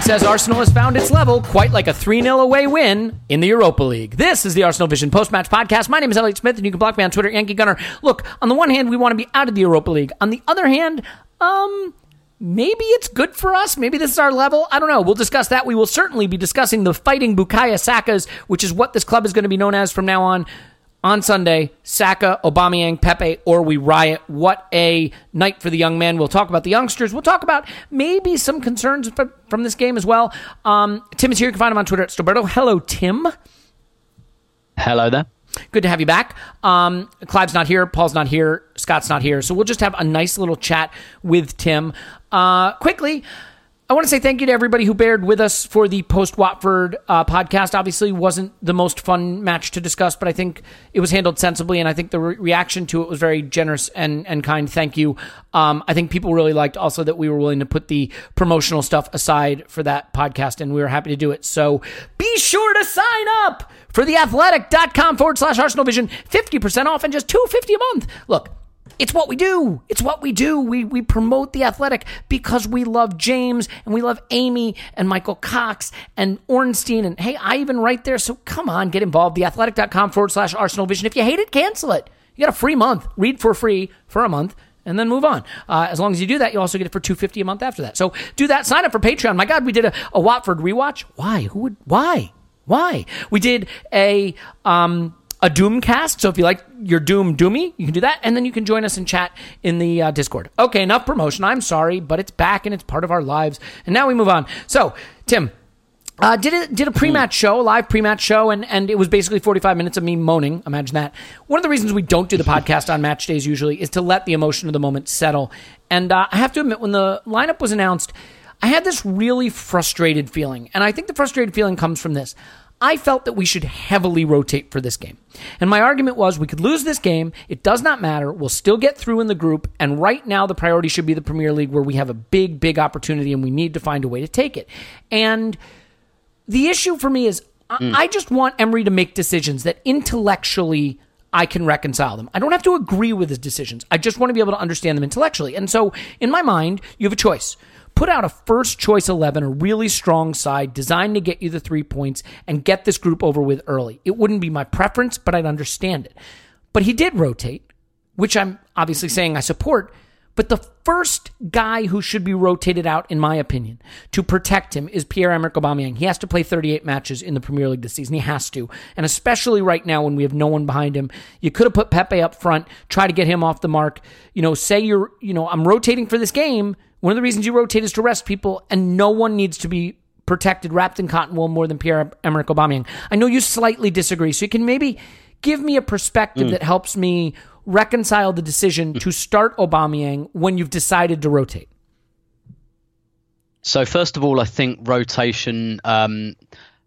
Says Arsenal has found its level quite like a 3 0 away win in the Europa League. This is the Arsenal Vision post match podcast. My name is Elliot Smith, and you can block me on Twitter, Yankee Gunner. Look, on the one hand, we want to be out of the Europa League. On the other hand, um, maybe it's good for us. Maybe this is our level. I don't know. We'll discuss that. We will certainly be discussing the fighting Bukayo Sakas, which is what this club is going to be known as from now on on Sunday, Saka, Aubameyang, Pepe, or we riot. What a night for the young man. We'll talk about the youngsters. We'll talk about maybe some concerns from this game as well. Um, Tim is here. You can find him on Twitter at Stillberto. Hello, Tim. Hello there. Good to have you back. Um, Clive's not here. Paul's not here. Scott's not here. So we'll just have a nice little chat with Tim. Uh, quickly, I want to say thank you to everybody who bared with us for the post Watford uh, podcast. Obviously, wasn't the most fun match to discuss, but I think it was handled sensibly, and I think the re- reaction to it was very generous and, and kind. Thank you. Um, I think people really liked also that we were willing to put the promotional stuff aside for that podcast, and we were happy to do it. So be sure to sign up for the athletic.com forward slash Arsenal Vision, 50% off and just 250 a month. Look, it's what we do. It's what we do. We, we promote the athletic because we love James and we love Amy and Michael Cox and Ornstein. And hey, I even write there. So come on, get involved. Theathletic.com forward slash Arsenal Vision. If you hate it, cancel it. You got a free month. Read for free for a month and then move on. Uh, as long as you do that, you also get it for two fifty a month after that. So do that. Sign up for Patreon. My God, we did a, a Watford rewatch. Why? Who would? Why? Why? We did a um, a Doomcast. So if you like your Doom Doomy, you can do that. And then you can join us in chat in the uh, Discord. Okay, enough promotion. I'm sorry, but it's back and it's part of our lives. And now we move on. So, Tim, uh, did a did a pre match show, a live pre match show, and and it was basically forty five minutes of me moaning. Imagine that. One of the reasons we don't do the podcast on match days usually is to let the emotion of the moment settle. And uh, I have to admit, when the lineup was announced, I had this really frustrated feeling, and I think the frustrated feeling comes from this. I felt that we should heavily rotate for this game. And my argument was we could lose this game. It does not matter. We'll still get through in the group. And right now, the priority should be the Premier League, where we have a big, big opportunity and we need to find a way to take it. And the issue for me is mm. I just want Emery to make decisions that intellectually I can reconcile them. I don't have to agree with his decisions. I just want to be able to understand them intellectually. And so, in my mind, you have a choice put out a first choice 11, a really strong side designed to get you the three points and get this group over with early. It wouldn't be my preference, but I'd understand it. But he did rotate, which I'm obviously saying I support. But the first guy who should be rotated out, in my opinion, to protect him is Pierre-Emerick Aubameyang. He has to play 38 matches in the Premier League this season. He has to. And especially right now when we have no one behind him. You could have put Pepe up front, try to get him off the mark. You know, say you're, you know, I'm rotating for this game One of the reasons you rotate is to rest people, and no one needs to be protected, wrapped in cotton wool more than Pierre Emerick Aubameyang. I know you slightly disagree, so you can maybe give me a perspective that helps me reconcile the decision to start Aubameyang when you've decided to rotate. So first of all, I think rotation. Um,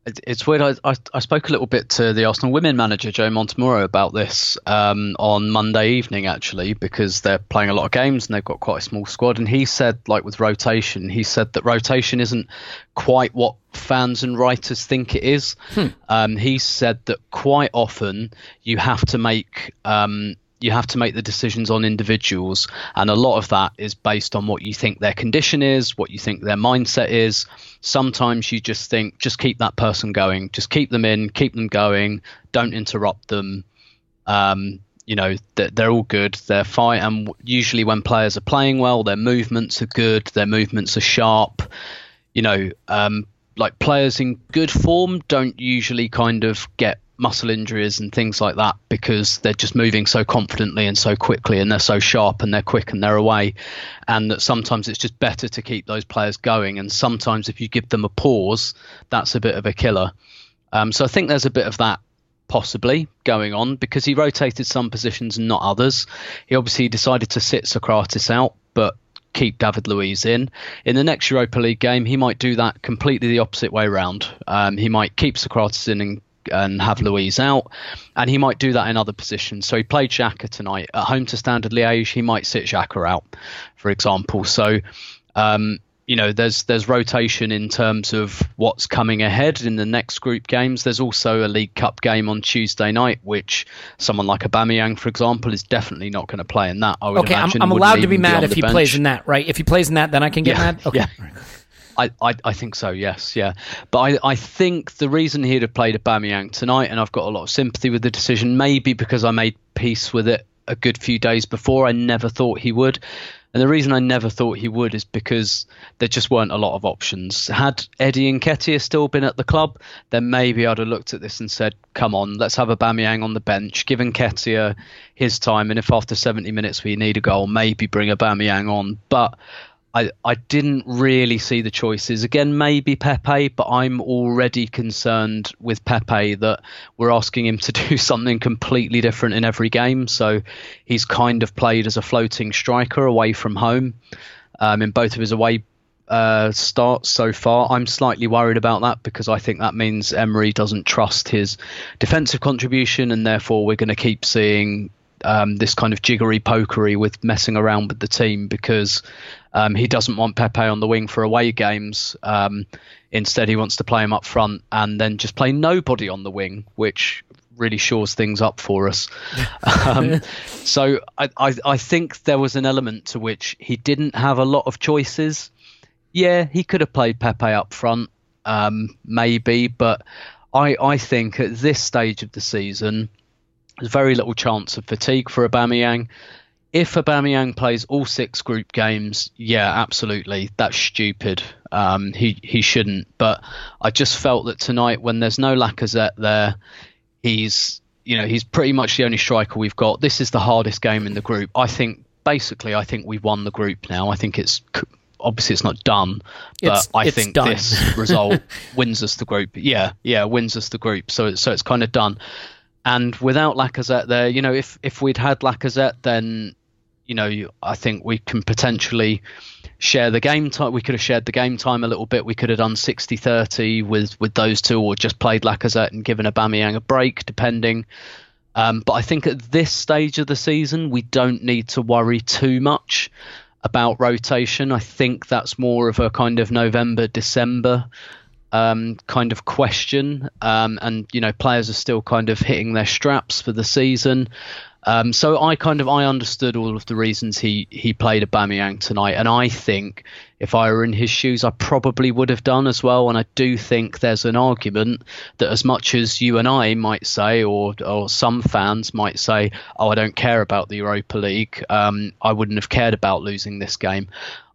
it's weird. I, I, I spoke a little bit to the Arsenal women manager Joe Montemurro about this um, on Monday evening, actually, because they're playing a lot of games and they've got quite a small squad. And he said, like with rotation, he said that rotation isn't quite what fans and writers think it is. Um, he said that quite often you have to make um, you have to make the decisions on individuals and a lot of that is based on what you think their condition is what you think their mindset is. Sometimes you just think just keep that person going. Just keep them in keep them going. Don't interrupt them. Um, you know they're, they're all good. They're fine and usually when players are playing well their movements are good their movements are sharp. You know um, like players in good form don't usually kind of get muscle injuries and things like that because they're just moving so confidently and so quickly and they're so sharp and they're quick and they're away and that sometimes it's just better to keep those players going and sometimes if you give them a pause that's a bit of a killer um, so I think there's a bit of that possibly going on because he rotated some positions and not others. He obviously decided to sit Socrates out, but keep David Luiz in. In the next Europa League game, he might do that completely the opposite way round. Um, he might keep Socrates in and and have Luiz out, and he might do that in other positions. So he played Xhaka tonight at home to Standard Liège. He might sit Xhaka out, for example. So um, you know, there's there's rotation in terms of what's coming ahead in the next group games. There's also a League Cup game on Tuesday night, which someone like Aubameyang, for example, is definitely not going to play in that. I would Okay, I'm, I'm allowed to be mad if he bench. plays in that, right? If he plays in that, then I can get Yeah, mad. Okay. yeah. I, I, I think so, yes, yeah. But I, I think the reason he'd have played Aubameyang tonight, and I've got a lot of sympathy with the decision, maybe because I made peace with it a good few days before. I never thought he would. And the reason I never thought he would is because there just weren't a lot of options. Had Eddie and Nketiah still been at the club, then maybe I'd have looked at this and said, come on, let's have Aubameyang on the bench, give Nketiah his time, and if after 70 minutes we need a goal, maybe bring Aubameyang on. But I, I didn't really see the choices. Again, maybe Pepe, but I'm already concerned with Pepe that we're asking him to do something completely different in every game. So he's kind of played as a floating striker away from home um, in both of his away uh, starts so far. I'm slightly worried about that because I think that means Emery doesn't trust his defensive contribution, and therefore we're going to keep seeing um, this kind of jiggery pokery with messing around with the team because um, he doesn't want Pepe on the wing for away games. Um, instead, he wants to play him up front and then just play nobody on the wing, which really shores things up for us. um, so I, I, I think there was an element to which he didn't have a lot of choices. Yeah, he could have played Pepe up front, um, maybe, but I, I think at this stage of the season, there's very little chance of fatigue for Aubameyang. If Aubameyang plays all six group games, yeah, absolutely, that's stupid. Um, he he shouldn't. But I just felt that tonight, when there's no Lacazette there, he's you know he's pretty much the only striker we've got. This is the hardest game in the group. I think basically, I think we've won the group now. I think it's obviously it's not done, but It's- I it's think done. this result wins us the group. Yeah, yeah, wins us the group. So it's- so it's kind of done. And without Lacazette there, you know, if if we'd had Lacazette, then you know, I think we can potentially share the game time. We could have shared the game time a little bit. We could have done 60-30 with with those two, or just played Lacazette and given Aubameyang a break, depending. Um, but I think at this stage of the season, we don't need to worry too much about rotation. I think that's more of a kind of November, December um, kind of question. Um, and, you know, players are still kind of hitting their straps for the season. Um, so I kind of I understood all of the reasons he he played Aubameyang tonight, and I think if I were in his shoes, I probably would have done as well. And I do think there's an argument that as much as you and I might say, or or some fans might say, oh, I don't care about the Europa League, um, I wouldn't have cared about losing this game.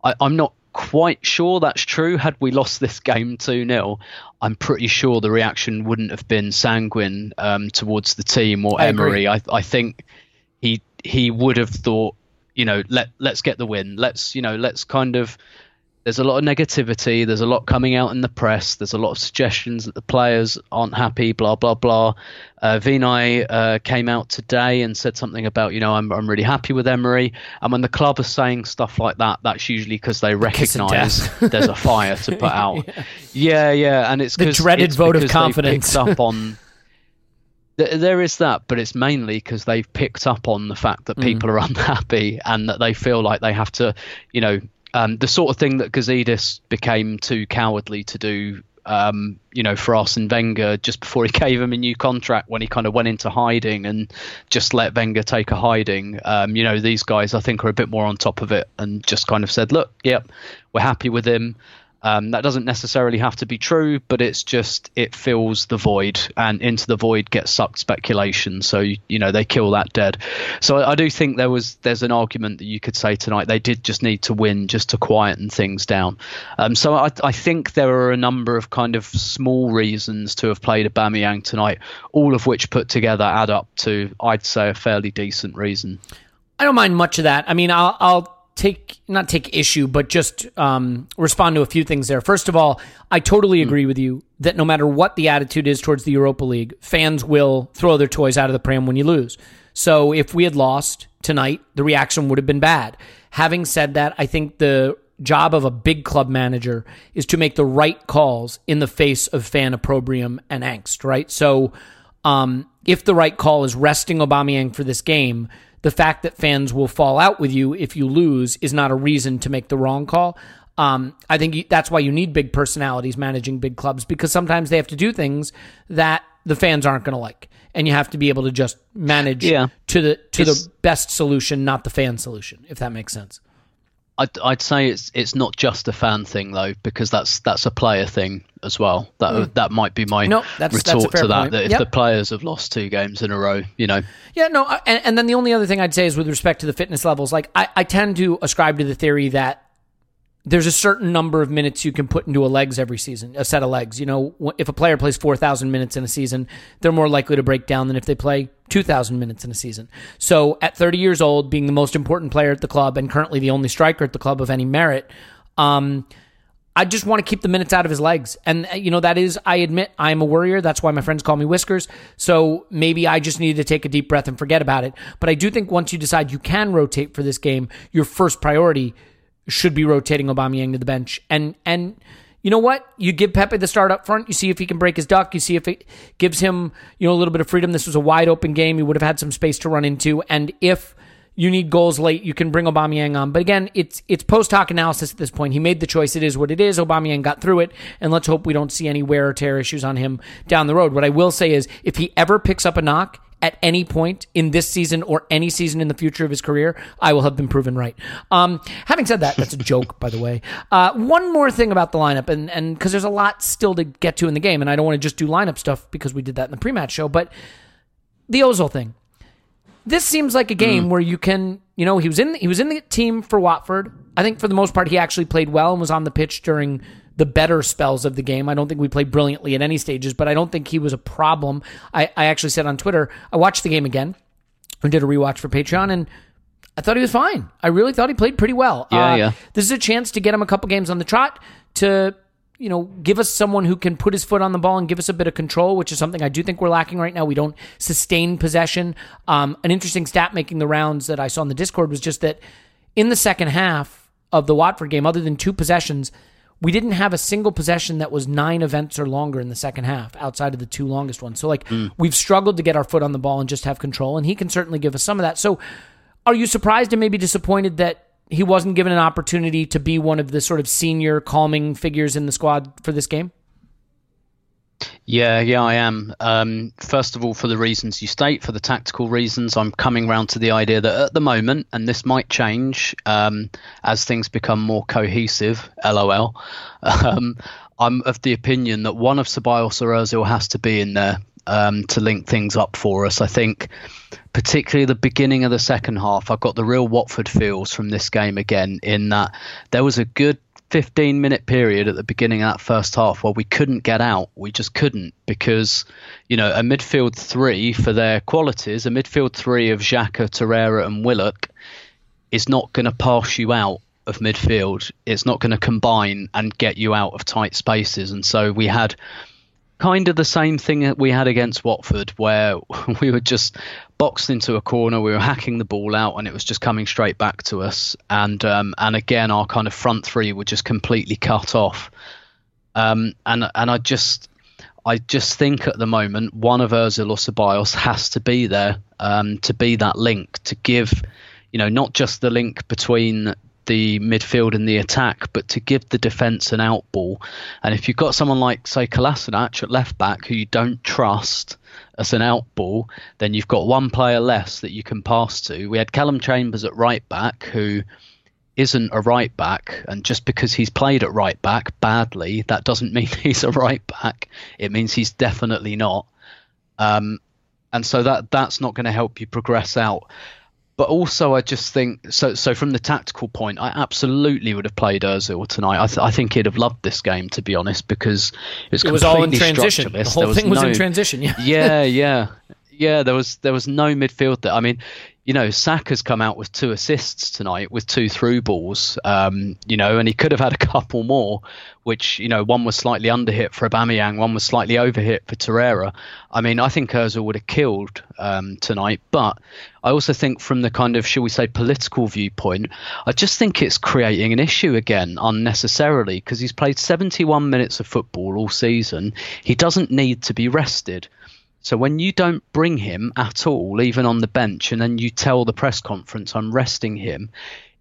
I, I'm not quite sure that's true. Had we lost this game 2 0, I'm pretty sure the reaction wouldn't have been sanguine um, towards the team or I. Emery. I, I think he he would have thought, you know, let let's get the win. Let's you know, let's kind of there's a lot of negativity. There's a lot coming out in the press. There's a lot of suggestions that the players aren't happy. Blah blah blah. Uh, Vinai uh, came out today and said something about you know I'm I'm really happy with Emery. And when the club are saying stuff like that, that's usually because they recognise there's a fire to put out. yeah. yeah, yeah, and it's the dreaded it's vote of confidence. up on. there is that, but it's mainly because they've picked up on the fact that mm. people mm. are unhappy and that they feel like they have to, you know, um, the sort of thing that Gazidis became too cowardly to do, um, you know, for Arsene Wenger just before he gave him a new contract when he kind of went into hiding and just let Wenger take a hiding. Um, you know, these guys I think are a bit more on top of it and just kind of said, look, yep, we're happy with him. Um, that doesn't necessarily have to be true, but it's just it fills the void, and into the void gets sucked speculation. So you know they kill that dead. So I, I, do think there was there's an argument that you could say tonight they did just need to win just to quieten things down. Um, so I, I think there are a number of kind of small reasons to have played Aubameyang tonight, all of which put together add up to I'd say a fairly decent reason. I don't mind much of that. I mean, I'll, I'll take not take issue, but just um, respond to a few things there. First of all, I totally hmm. agree mm. with you that no matter what the attitude is towards the Europa League, fans will throw their toys out of the pram when you lose. So if we had lost tonight, the reaction would have been bad. Having said that, I think the job of a big club manager is to make the right calls in the face of fan opprobrium and angst, right? So um, if the right call is resting Aubameyang for this game, the fact that fans will fall out with you if you lose is not a reason to make the wrong call. Um, I think that's why you need big personalities managing big clubs because sometimes they have to do things that the fans aren't going to like, and you have to be able to just manage yeah. to the to it's, the best solution, not the fan solution, if that makes sense. I'd, I'd say it's it's not just a fan thing though, because that's that's a player thing as well. That mm. that might be my no, that's, retort that's to that. Point. That if yep. the players have lost two games in a row, you know. Yeah, no, and, and then the only other thing I'd say is with respect to the fitness levels, like I, I tend to ascribe to the theory that there's a certain number of minutes you can put into a legs every season, a set of legs. You know, if a player plays 4,000 minutes in a season, they're more likely to break down than if they play 2,000 minutes in a season. So at 30 years old, being the most important player at the club and currently the only striker at the club of any merit, um, I just want to keep the minutes out of his legs. And, uh, you know, that is, I admit, I'm a worrier. That's why my friends call me Whiskers. So maybe I just needed to take a deep breath and forget about it. But I do think once you decide you can rotate for this game, your first priority should be rotating Aubameyang to the bench. And and you know what? You give Pepe the start up front. You see if he can break his duck. You see if it gives him you know a little bit of freedom. This was a wide open game. He would have had some space to run into. And if you need goals late, you can bring Aubameyang on. But again, it's it's post hoc analysis at this point. He made the choice. It is what it is. Aubameyang got through it, and let's hope we don't see any wear or tear issues on him down the road. What I will say is, if he ever picks up a knock, at any point in this season or any season in the future of his career, I will have been proven right. Um, having said that, that's a joke, by the way. Uh, one more thing about the lineup, and and because there's a lot still to get to in the game, and I don't want to just do lineup stuff because we did that in the pre-match show, but the Ozil thing. This seems like a game mm. where you can, you know, he was in he was in the team for Watford. I think for the most part he actually played well and was on the pitch during the better spells of the game. I don't think we played brilliantly at any stages, but I don't think he was a problem. I, I actually said on Twitter, I watched the game again and did a rewatch for Patreon, and I thought he was fine. I really thought he played pretty well. Yeah, uh, yeah. This is a chance to get him a couple games on the trot to you know, give us someone who can put his foot on the ball and give us a bit of control, which is something I do think we're lacking right now. We don't sustain possession. Um, an interesting stat making the rounds that I saw in the Discord was just that in the second half of the Watford game, other than two possessions, we didn't have a single possession that was nine events or longer in the second half outside of the two longest ones. So like mm. we've struggled to get our foot on the ball and just have control and he can certainly give us some of that. So are you surprised and maybe disappointed that he wasn't given an opportunity to be one of the sort of senior calming figures in the squad for this game? Yeah, yeah, I am. Um, first of all, for the reasons you state, for the tactical reasons, I'm coming round to the idea that at the moment, and this might change um, as things become more cohesive, lol, um, I'm of the opinion that one of Ceballos or Ozil has to be in there um, to link things up for us. I think, particularly the beginning of the second half, I've got the real Watford feels from this game again, in that there was a good 15 minute period at the beginning of that first half where we couldn't get out. We just couldn't because, you know, a midfield three for their qualities, a midfield three of Xhaka, Torreira, and Willock is not going to pass you out of midfield. It's not going to combine and get you out of tight spaces. And so we had kind of the same thing that we had against Watford, where we were just boxed into a corner, we were hacking the ball out, and it was just coming straight back to us. And um, and again, our kind of front three were just completely cut off. Um, and and I just I just think at the moment one of Özil or Ceballos has to be there um, to be that link to give, you know, not just the link between the midfield and the attack, but to give the defence an out ball. And if you've got someone like, say, Kolasinac at left back who you don't trust as an out ball, then you've got one player less that you can pass to. We had Callum Chambers at right back who isn't a right back, and just because he's played at right back badly, that doesn't mean he's a right back. It means he's definitely not. Um, and so that that's not going to help you progress out. But also, I just think so. So from the tactical point, I absolutely would have played Özil tonight. I, th- I think he'd have loved this game, to be honest, because it was, It was all in transition. The whole thing was in transition. Yeah. yeah, yeah, yeah. There was there was no midfield there. I mean, you know, Saka's come out with two assists tonight with two through balls, um, you know, and he could have had a couple more, which, you know, one was slightly under hit for Aubameyang, one was slightly over hit for Torreira. I mean, I think Ozil would have killed um, tonight, but I also think from the kind of, shall we say, political viewpoint, I just think it's creating an issue again unnecessarily because he's played 71 minutes of football all season. He doesn't need to be rested. So when you don't bring him at all, even on the bench, and then you tell the press conference I'm resting him,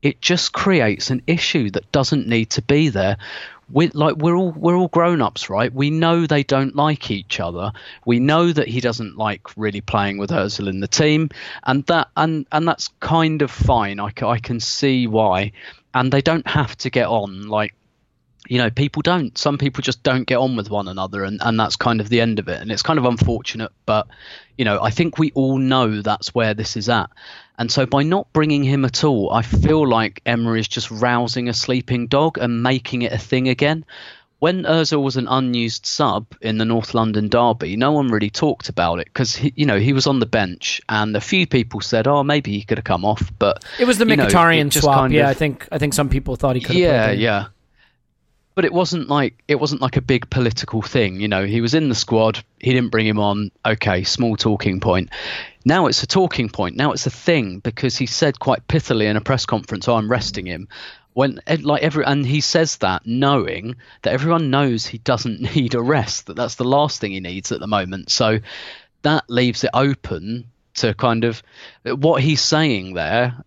it just creates an issue that doesn't need to be there. We like we're all we're all grown ups, right? We know they don't like each other. We know that he doesn't like really playing with Özil in the team, and that and and that's kind of fine. I, I can see why, and they don't have to get on like you know, people don't. Some people just don't get on with one another, and, and that's kind of the end of it. And it's kind of unfortunate, but, you know, I think we all know that's where this is at. And so by not bringing him at all, I feel like Emery is just rousing a sleeping dog and making it a thing again. When Ozil was an unused sub in the North London derby, no one really talked about it because you know he was on the bench, and a few people said, "Oh, maybe he could have come off." But It was the you know, Mkhitaryan swap. kind Yeah, I think I think some people thought he could have yeah, yeah. But it wasn't like it wasn't like a big political thing, you know. He was in the squad. He didn't bring him on. Okay, small talking point. Now it's a talking point. Now it's a thing because he said quite pithily in a press conference, "Oh, I'm resting him." When like every and he says that knowing that everyone knows he doesn't need a rest. That that's the last thing he needs at the moment. So that leaves it open to kind of what he's saying there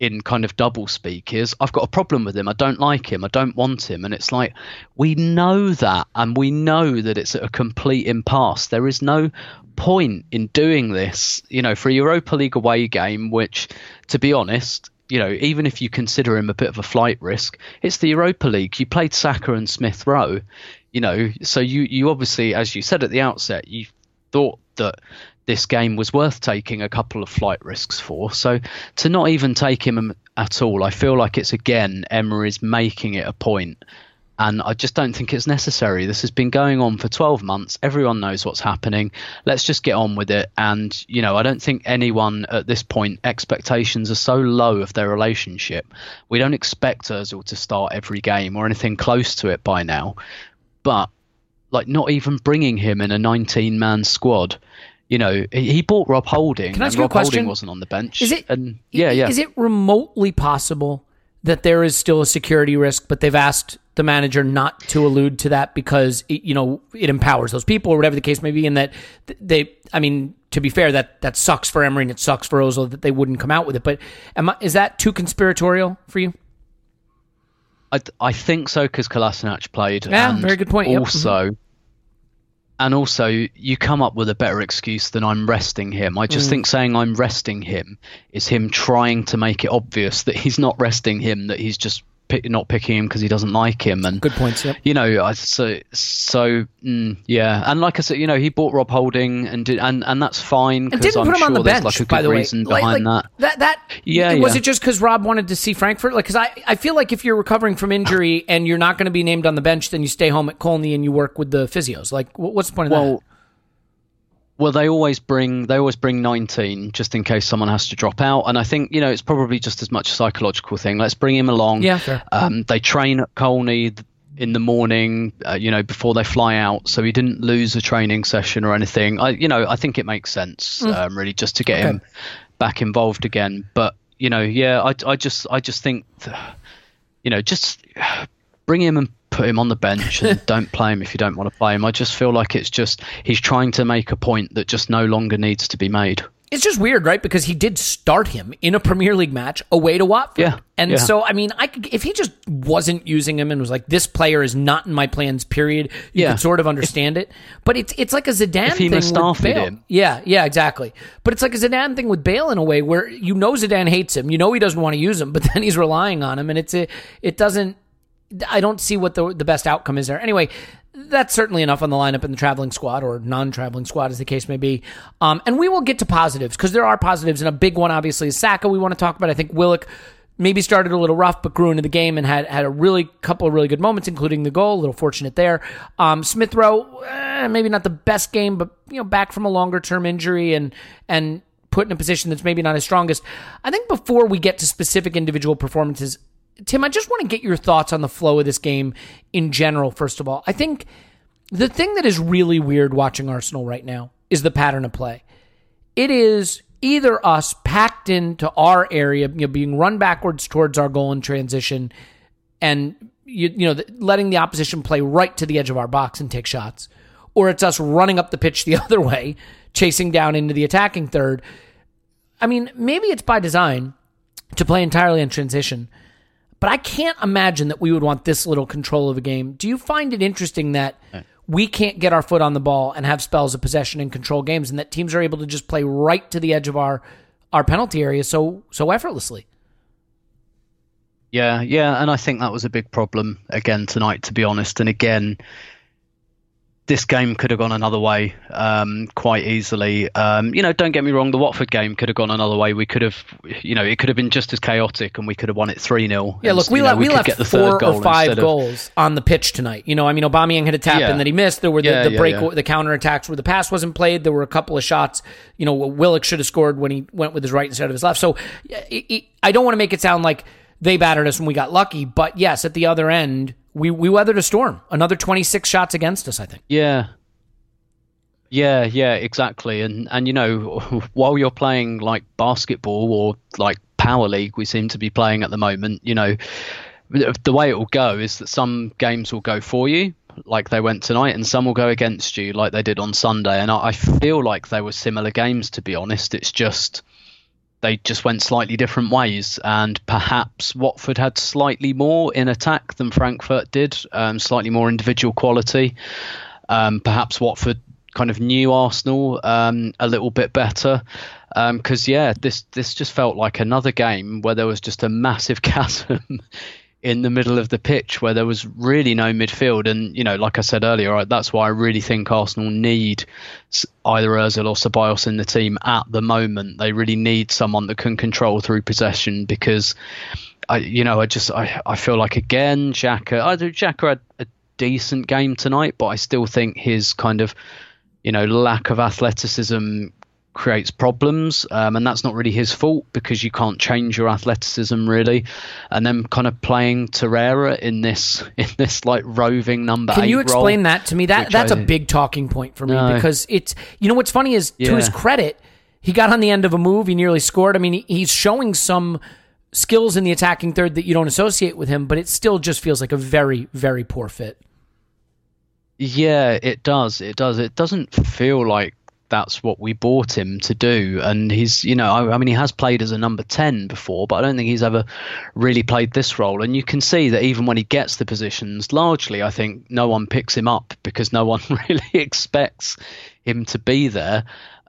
in kind of double speak is I've got a problem with him. I don't like him. I don't want him. And it's like we know that and we know that it's a complete impasse. There is no point in doing this, you know, for a Europa League away game, which to be honest, you know, even if you consider him a bit of a flight risk, it's the Europa League. You played Saka and Smith Rowe, you know, so you you obviously, as you said at the outset, you thought that this game was worth taking a couple of flight risks for. So to not even take him at all, I feel like it's again Emery's making it a point. and I just don't think it's necessary. This has been going on for 12 months. Everyone knows what's happening. Let's just get on with it. And you know, I don't think anyone at this point expectations are so low of their relationship. We don't expect Özil to start every game or anything close to it by now, but like not even bringing him in a 19 man squad. You know, he, bought Rob Holding, Can I ask and you a Rob Holding wasn't on the bench. Is it? And yeah, yeah. Is it remotely possible that there is still a security risk, but they've asked the manager not to allude to that because it, you know it empowers those people or whatever the case may be, and that they. I mean, to be fair, that that sucks for Emery and it sucks for Ozil that they wouldn't come out with it. But am I, is that too conspiratorial for you? I, I think so because Kolasinac played. Yeah, very good point, yep. Mm-hmm. And also, you come up with a better excuse than I'm resting him. I Mm. just think saying I'm resting him is him trying to make it obvious that he's not resting him, that he's just pick, not picking him because he doesn't like him. And Good points. Yep. you know, I, so so mm, yeah, and like I said, you know, he bought Rob Holding and did, and and that's fine And didn't I'm put him sure on the bench, like a by the way. behind like, that. That that Yeah, Was yeah. it just because Rob wanted to see Frankfurt? Like, because I I feel like if you're recovering from injury and you're not going to be named on the bench, then you stay home at Colney and you work with the physios. Like, wh- what's the point of that? Well, Well, they always bring they always bring 19 just in case someone has to drop out, and I think you know it's probably just as much a psychological thing. Let's bring him along. Yeah, fair. Um, they train at Colney in the morning, uh, you know, before they fly out, so he didn't lose a training session or anything. I, you know, I think it makes sense, um, really, just to get Okay. him back involved again. But you know, yeah, I, I just, I just think, th- you know, just bring him and put him on the bench and don't play him if you don't want to play him. I just feel like it's just he's trying to make a point that just no longer needs to be made. It's just weird, right? Because he did start him in a Premier League match away to Watford. Yeah, And yeah. so, I mean, I could, if he just wasn't using him and was like, "This player is not in my plans," period, you Yeah. could sort of understand it. But it's it's like a Zidane If he thing with Bale. him. Yeah, yeah, exactly. But it's like a Zidane thing with Bale in a way where you know Zidane hates him, you know he doesn't want to use him, but then he's relying on him, and it's a, it doesn't. I don't see what the the best outcome is there. Anyway, that's certainly enough on the lineup in the traveling squad or non-traveling squad, as the case may be. Um, and we will get to positives because there are positives, and a big one obviously is Saka. We want to talk about. I think Willock maybe started a little rough, but grew into the game and had had a really couple of really good moments, including the goal. A little fortunate there. Um, Smith Rowe, eh, maybe not the best game, but you know, back from a longer term injury and and put in a position that's maybe not his strongest. I think before we get to specific individual performances, Tim, I just want to get your thoughts on the flow of this game in general, first of all. I think the thing that is really weird watching Arsenal right now is the pattern of play. It is either us packed into our area, you know, being run backwards towards our goal in transition, and you, you know, letting the opposition play right to the edge of our box and take shots, or it's us running up the pitch the other way, chasing down into the attacking third. I mean, maybe it's by design to play entirely in transition, but I can't imagine that we would want this little control of a game. Do you find it interesting that we can't get our foot on the ball and have spells of possession and control games, and that teams are able to just play right to the edge of our our penalty area so so effortlessly? Yeah, yeah, and I think that was a big problem again tonight, to be honest. And again, this game could have gone another way um, quite easily. Um, you know, don't get me wrong, the Watford game could have gone another way. We could have, you know, it could have been just as chaotic, and we could have won it three 0 Yeah, look, we, you know, left, we left four or five instead of- goals on the pitch tonight. You know, I mean, Aubameyang had a tap Yeah. in that he missed. There were the, Yeah, the break, yeah. the counter attacks where the pass wasn't played. There were a couple of shots. You know, Willock should have scored when he went with his right instead of his left. So it, it, I don't want to make it sound like they battered us when we got lucky, but yes, at the other end, we we weathered a storm. Another twenty six shots against us. I think. Yeah. Yeah, yeah, exactly. And and you know, while you're playing like basketball or like power league, we seem to be playing at the moment. You know, the way it will go is that some games will go for you, like they went tonight, and some will go against you, like they did on Sunday. And I, I feel like they were similar games, to be honest. It's just they just went slightly different ways, and perhaps Watford had slightly more in attack than Frankfurt did, um, slightly more individual quality. Um, perhaps Watford kind of knew Arsenal um, a little bit better. Because yeah, this this just felt like another game where there was just a massive chasm in the middle of the pitch where there was really no midfield. And you know, like I said earlier, that's why I really think Arsenal need either Özil or Ceballos in the team at the moment. They really need someone that can control through possession because. I, you know, I just I, I feel like again, Xhaka. I do Xhaka had a decent game tonight, but I still think his kind of, you know, lack of athleticism creates problems, um, and that's not really his fault because you can't change your athleticism really. And then kind of playing Torreira in this in this like roving number. Can you explain role, that to me? That that's I- a big talking point for me No. because it's you know what's funny is to his credit, he got on the end of a move, he nearly scored. I mean, he, he's showing some skills in the attacking third that you don't associate with him, but it still just feels like a very very poor fit. Yeah, it does. It does. It doesn't feel like that's what we bought him to do. And he's, you know, I, I mean, he has played as a number 10 before, but I don't think he's ever really played this role. And you can see that even when he gets the positions, largely, I think no one picks him up because no one really expects him to be there.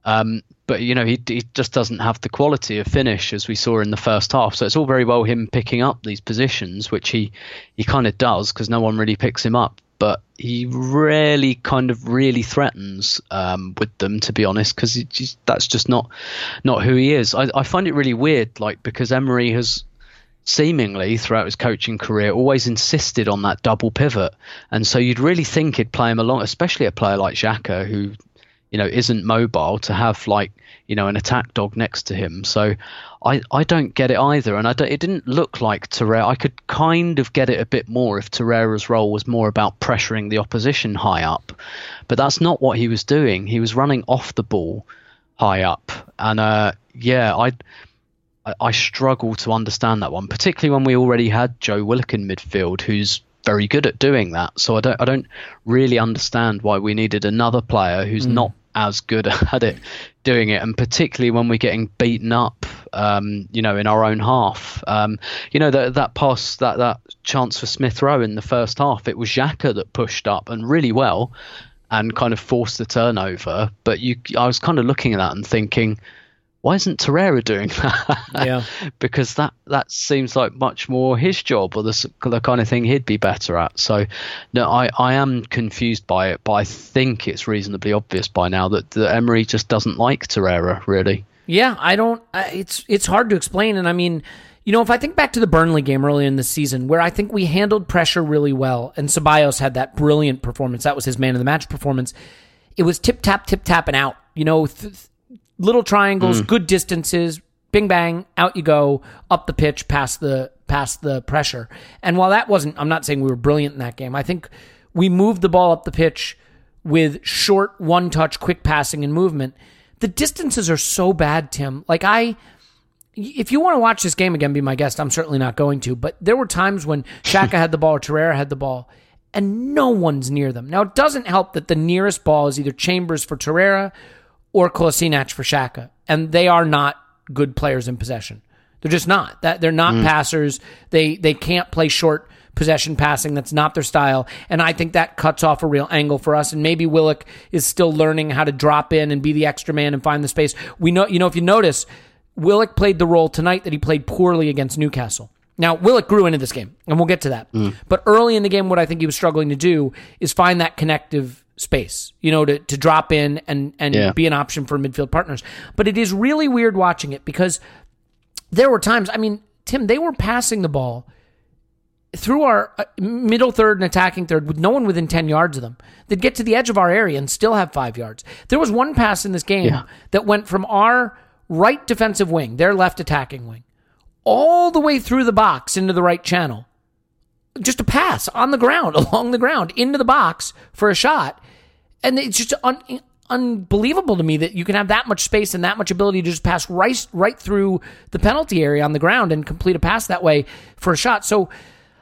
Um, but you know he, he just doesn't have the quality of finish as we saw in the first half. So it's all very well him picking up these positions, which he he kind of does because no one really picks him up. But he rarely kind of really threatens um, with them, to be honest, because that's just not not who he is. I, I find it really weird, like because Emery has seemingly throughout his coaching career always insisted on that double pivot, and so you'd really think he'd play him along, especially a player like Xhaka who you know, isn't mobile to have like, you know, an attack dog next to him. So I, I don't get it either. And I don't, it didn't look like Torreira. I could kind of get it a bit more if Torreira's role was more about pressuring the opposition high up. But that's not what he was doing. He was running off the ball high up. And uh, yeah, I, I struggle to understand that one, particularly when we already had Joe Willock in midfield, who's very good at doing that. So I don't I don't really understand why we needed another player who's mm. not as good at it doing it, and particularly when we're getting beaten up, um, you know, in our own half. Um, you know that that pass, that that chance for Smith Rowe in the first half, it was Xhaka that pushed up and really well, and kind of forced the turnover. But you, I was kind of looking at that and thinking why isn't Torreira doing that? Yeah, because that that seems like much more his job or the the kind of thing he'd be better at. So, no, I I am confused by it, but I think it's reasonably obvious by now that, that Emery just doesn't like Torreira really. Yeah, I don't. It's it's hard to explain, and I mean. You know, if I think back to the Burnley game earlier in the season, where I think we handled pressure really well, and Ceballos had that brilliant performance, that was his man of the match performance. It was tip tap, tip tap, and out. You know, th- little triangles, mm. good distances, bing bang, out you go, up the pitch, past the past the pressure. And while that wasn't, I'm not saying we were brilliant in that game. I think we moved the ball up the pitch with short, one touch, quick passing and movement. The distances are so bad, Tim. Like I if you want to watch this game again, be my guest. I'm certainly not going to, but there were times when Xhaka had the ball or Torreira had the ball, and no one's near them. Now it doesn't help that the nearest ball is either Chambers for Torreira or Kolasinac for Xhaka. and they are not good players in possession. They're just not. That they're not mm. passers. They they can't play short possession passing. That's not their style. And I think that cuts off a real angle for us. And maybe Willock is still learning how to drop in and be the extra man and find the space. We know, you know, if you notice, Willock played the role tonight that he played poorly against Newcastle. Now, Willock grew into this game, and we'll get to that. Mm. But early in the game, what I think he was struggling to do is find that connective space, you know, to, to drop in and, and yeah. be an option for midfield partners. But it is really weird watching it because there were times, I mean, Tim, they were passing the ball through our uh, middle third and attacking third with no one within 10 yards of them. They'd get to the edge of our area and still have five yards. There was one pass in this game yeah. that went from our right defensive wing, their left attacking wing, all the way through the box into the right channel just a pass on the ground, along the ground, into the box for a shot. And it's just un- unbelievable to me that you can have that much space and that much ability to just pass right, right through the penalty area on the ground and complete a pass that way for a shot. So,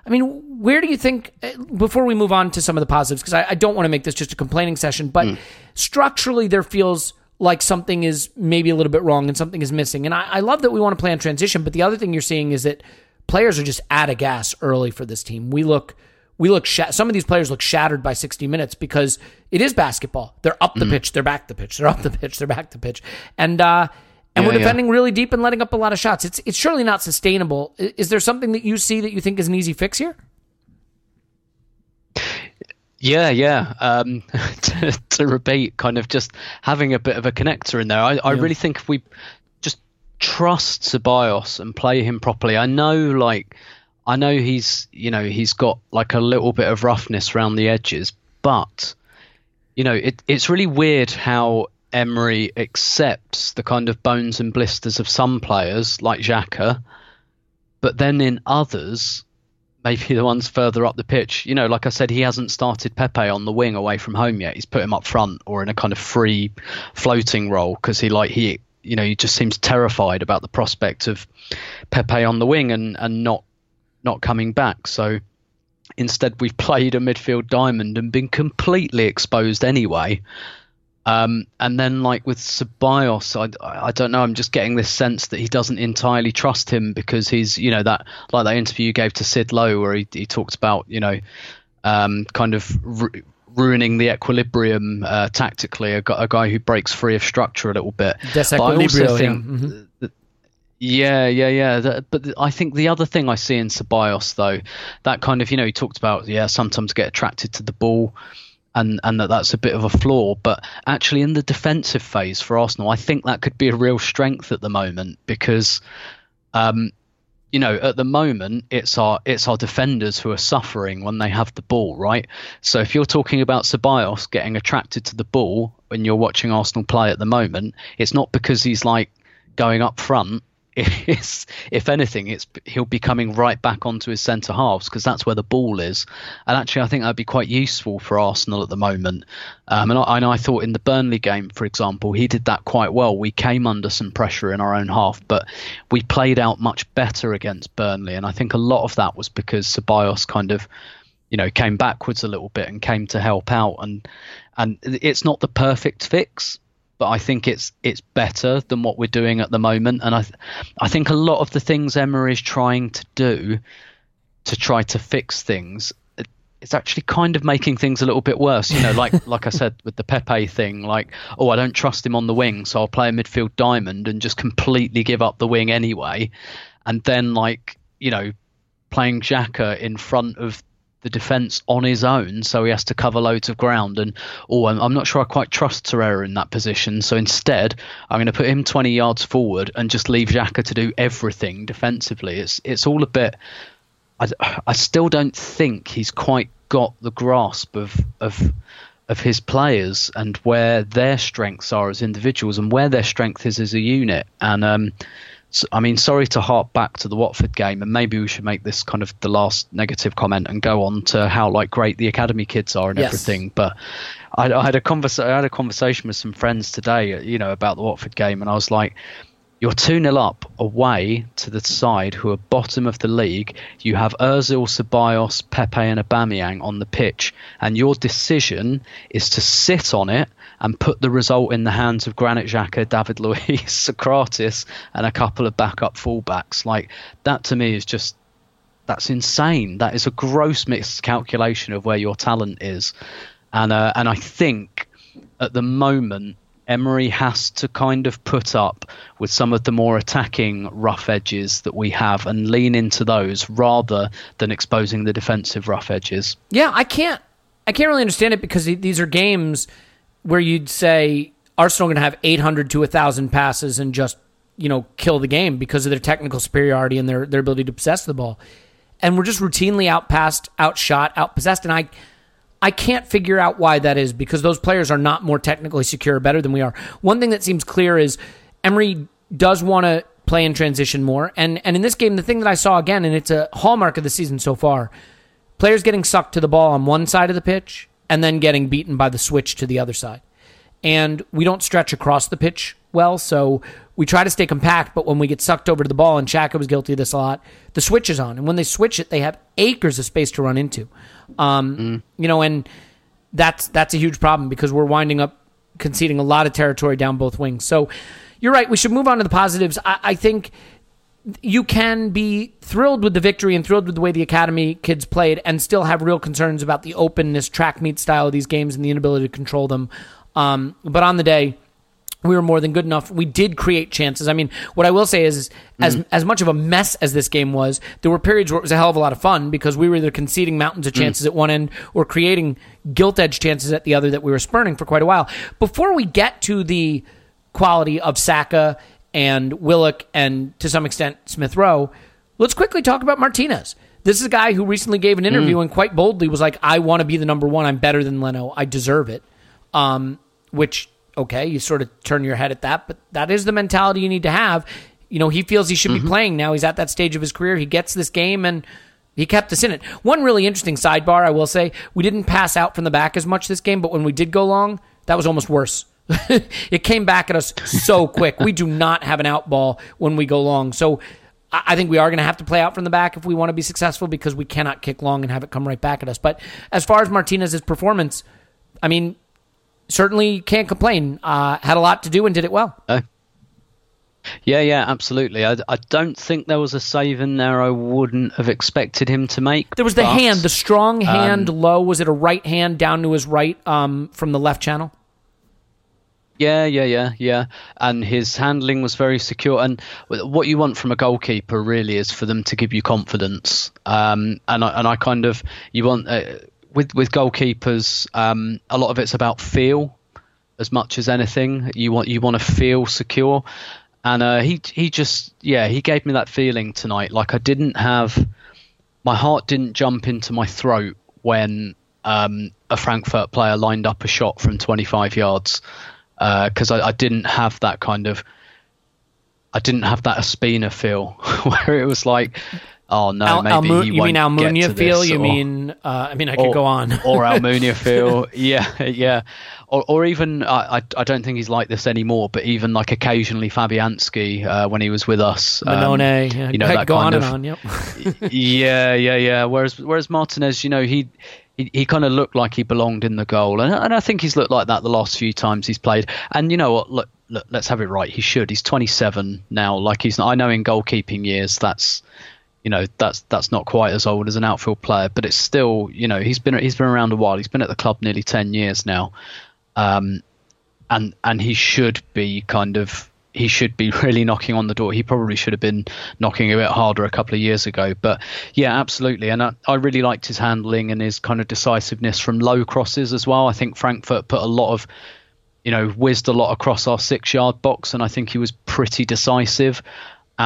I mean, where do you think, eh, before we move on to some of the positives, because I, I, don't want to make this just a complaining session, but mm. structurally there feels like something is maybe a little bit wrong and something is missing. And I, I love that we want to play on transition, but the other thing you're seeing is that players are just out of gas early for this team. We look we look sh- some of these players look shattered by 60 minutes because it is basketball. They're up the mm. pitch, they're back the pitch, they're up the pitch, they're back the pitch. And uh and yeah, we're defending yeah. really deep and letting up a lot of shots. It's it's surely not sustainable. Is there something that you see that you think is an easy fix here? Yeah, yeah. Um, to, to, repeat, kind of just having a bit of a connector in there. I, I yeah. really think if we trust Ceballos and play him properly. I know, like, I know he's, you know, he's got like a little bit of roughness around the edges, but, you know, it, it's really weird how Emery accepts the kind of bones and blisters of some players like Xhaka, but then in others, maybe the ones further up the pitch, you know, like I said, he hasn't started Pepe on the wing away from home yet. He's put him up front or in a kind of free floating role because he like he you know, he just seems terrified about the prospect of Pepe on the wing and, and not not coming back. So instead, we've played a midfield diamond and been completely exposed anyway. Um, and then, like with Ceballos, I, I don't know. I'm just getting this sense that he doesn't entirely trust him because he's, you know, that like that interview you gave to Sid Lowe where he, he talked about, you know, um, kind of ruining the equilibrium uh, tactically. A, a, guy who breaks free of structure a little bit. Desequilibrio. Think, yeah. Mm-hmm. That, yeah, yeah, yeah. That, but I think the other thing I see in Ceballos, though, that kind of, you know, he talked about, yeah, sometimes get attracted to the ball and and that that's a bit of a flaw. But actually, in the defensive phase for Arsenal, I think that could be a real strength at the moment because um, you know, at the moment, it's our it's our defenders who are suffering when they have the ball, right? So if you're talking about Ceballos getting attracted to the ball, when you're watching Arsenal play at the moment, it's not because he's like going up front. It's, if anything, it's he'll be coming right back onto his centre halves because that's where the ball is. And actually, I think that'd be quite useful for Arsenal at the moment. Um, and, I, and I thought in the Burnley game, for example, he did that quite well. We came under some pressure in our own half, but we played out much better against Burnley. And I think a lot of that was because Ceballos kind of you know came backwards a little bit and came to help out and and it's not the perfect fix but I think it's it's better than what we're doing at the moment. And I th- I think a lot of the things Emery is trying to do to try to fix things it's actually kind of making things a little bit worse you know like like I said with the Pepe thing like oh I don't trust him on the wing so I'll play a midfield diamond and just completely give up the wing anyway. And then like you know playing Xhaka in front of the defence on his own, so he has to cover loads of ground. And oh, I'm, I'm not sure I quite trust Torreira in that position. So instead, I'm going to put him 20 yards forward and just leave Xhaka to do everything defensively. It's it's all a bit. I, I still don't think he's quite got the grasp of of of his players and where their strengths are as individuals and where their strength is as a unit. And um, I mean, sorry to harp back to the Watford game, and maybe we should make this kind of the last negative comment and go on to how like great the academy kids are and yes. everything. But I, I had a convers- I had a conversation with some friends today, uh, you know, about the Watford game, and I was like, you're 2 0 up away to the side who are bottom of the league. You have Ozil, Ceballos, Pepe, and Aubameyang on the pitch, and your decision is to sit on it and put the result in the hands of Granit Xhaka, David Luiz, Sokratis, and a couple of backup fullbacks. Like that to me is just that's insane. That is a gross miscalculation of where your talent is, and uh, and I think at the moment Emery has to kind of put up with some of the more attacking rough edges that we have and lean into those rather than exposing the defensive rough edges. Yeah, I can't I can't really understand it because these are games where you'd say Arsenal going to have 800 to 1000 passes and just, you know, kill the game because of their technical superiority and their their ability to possess the ball. And we're just routinely outpassed, outshot, outpossessed and I I can't figure out why that is because those players are not more technically secure or better than we are. One thing that seems clear is Emery does want to play in transition more. And and in this game, the thing that I saw again, and it's a hallmark of the season so far, players getting sucked to the ball on one side of the pitch and then getting beaten by the switch to the other side. And we don't stretch across the pitch well, so we try to stay compact, but when we get sucked over to the ball, and Xhaka was guilty of this a lot, the switch is on. And when they switch it, they have acres of space to run into. Um, mm. You know, and that's that's a huge problem because we're winding up conceding a lot of territory down both wings. So you're right. We should move on to the positives. I, I think you can be thrilled with the victory and thrilled with the way the academy kids played and still have real concerns about the openness track meet style of these games and the inability to control them um, but on the day we were more than good enough. We did create chances. I mean, what I will say is, as mm. as much of a mess as this game was, there were periods where it was a hell of a lot of fun because we were either conceding mountains of mm. chances mm. at one end or creating gilt edge chances at the other that we were spurning for quite a while. Before we get to the quality of Saka and Willock and to some extent Smith Rowe, let's quickly talk about Martinez. This is a guy who recently gave an interview mm. and quite boldly was like, "I want to be the number one. I'm better than Leno. I deserve it." Um, which okay, you sort of turn your head at that, but that is the mentality you need to have. You know, he feels he should mm-hmm. be playing now. He's at that stage of his career. He gets this game and he kept us in it. One really interesting sidebar, I will say, we didn't pass out from the back as much this game, but when we did go long, that was almost worse. it came back at us so quick. we do not have an out ball when we go long. So I think we are going to have to play out from the back if we want to be successful because we cannot kick long and have it come right back at us. But as far as Martinez's performance, I mean, certainly can't complain. Uh, had a lot to do and did it well. Uh, yeah, yeah, absolutely. I, I don't think there was a save in there I wouldn't have expected him to make. There was the but, hand, the strong hand um, low. Was it a right hand down to his right um, from the left channel? Yeah, yeah, yeah, yeah. And his handling was very secure. And what you want from a goalkeeper really is for them to give you confidence. Um, and I and I kind of you want. Uh, with with goalkeepers, um, a lot of it's about feel as much as anything. You want you want to feel secure, and uh, he he just yeah he gave me that feeling tonight. Like I didn't have my heart didn't jump into my throat when um, a Frankfurt player lined up a shot from 25 yards. Because uh, I, I, didn't have that kind of I didn't have that Ospina feel where it was like oh no, Al- maybe Almu- you mean Almunia feel? You or, mean uh, I mean I could or, go on or Almunia feel? Yeah, yeah, or or even I, I don't think he's like this anymore, but even like occasionally Fabianski uh, when he was with us, um, yeah, you know that go kind on of, on, yep. yeah, yeah, yeah. Whereas whereas Martinez, you know he he, kind of looked like he belonged in the goal, and, and I think he's looked like that the last few times he's played. And you know what? Look, look, let's have it right. He should. He's 27 now. Like he's. I know in goalkeeping years, that's you know that's that's not quite as old as an outfield player, but it's still you know he's been he's been around a while. He's been at the club nearly 10 years now, um, and and he should be kind of he should be really knocking on the door. He probably should have been knocking a bit harder a couple of years ago. But yeah, absolutely. And I, I, really liked his handling and his kind of decisiveness from low crosses as well. I think Frankfurt put a lot of, you know, whizzed a lot across our six yard box, and I think he was pretty decisive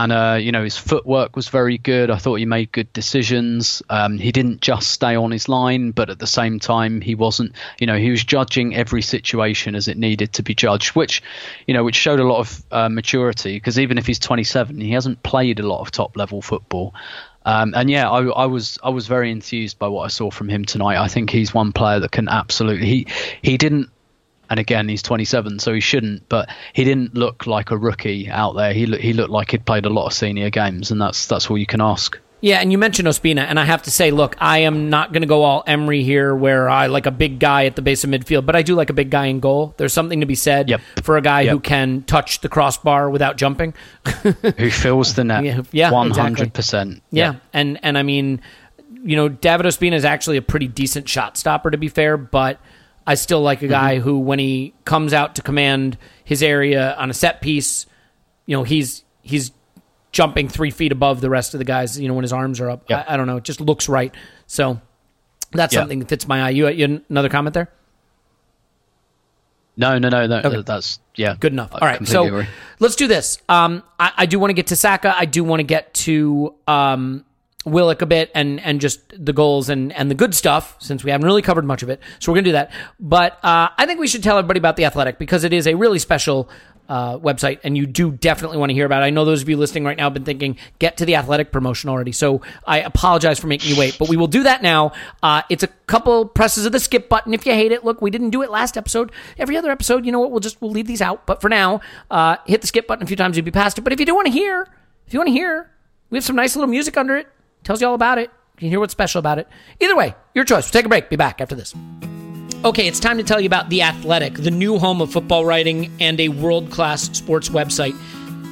and uh, you know his footwork was very good. I thought he made good decisions. Um, he didn't just stay on his line, but at the same time, he wasn't. You know, he was judging every situation as it needed to be judged, which, you know, which showed a lot of uh, maturity. Because even if he's 27, he hasn't played a lot of top level football. Um, and yeah, I, I, was I was very enthused by what I saw from him tonight. I think he's one player that can absolutely he he didn't and again he's 27 so he shouldn't but he didn't look like a rookie out there he he looked like he'd played a lot of senior games and that's that's all you can ask yeah, and you mentioned Ospina, and I have to say, look, I am not going to go all Emery here, where I like a big guy at the base of midfield, but I do like a big guy in goal. There's something to be said yep. for a guy yep. who can touch the crossbar without jumping, who fills the net, yeah, one hundred percent. Yeah, and and I mean, you know, David Ospina is actually a pretty decent shot stopper, to be fair, but I still like a guy mm-hmm. who, when he comes out to command his area on a set piece, you know, he's he's jumping three feet above the rest of the guys. You know, when his arms are up. I, I, don't know. It just looks right. So that's something that fits my eye. You, you another comment there? No, no, no, no. Okay. That's yeah, good enough. All right, so agree. let's do this. Um, I, I do want to get to Saka. I do want to get to um, Willock a bit and and just the goals and and the good stuff since we haven't really covered much of it. So we're gonna do that. But uh, I think we should tell everybody about the Athletic because it is a really special uh, website, and you do definitely want to hear about it. I know those of you listening right now have been thinking, get to the athletic promotion already. So I apologize for making you wait, but we will do that now. Uh, it's a couple presses of the skip button if you hate it. Look, we didn't do it last episode. Every other episode, you know what? We'll just we'll leave these out. But for now, uh, hit the skip button a few times, you'll be past it. But if you do want to hear, if you want to hear, we have some nice little music under it tells you all about it. You can hear what's special about it. Either way, your choice. We'll take a break. Be back after this. Okay, it's time to tell you about The Athletic, the new home of football writing and a world class sports website.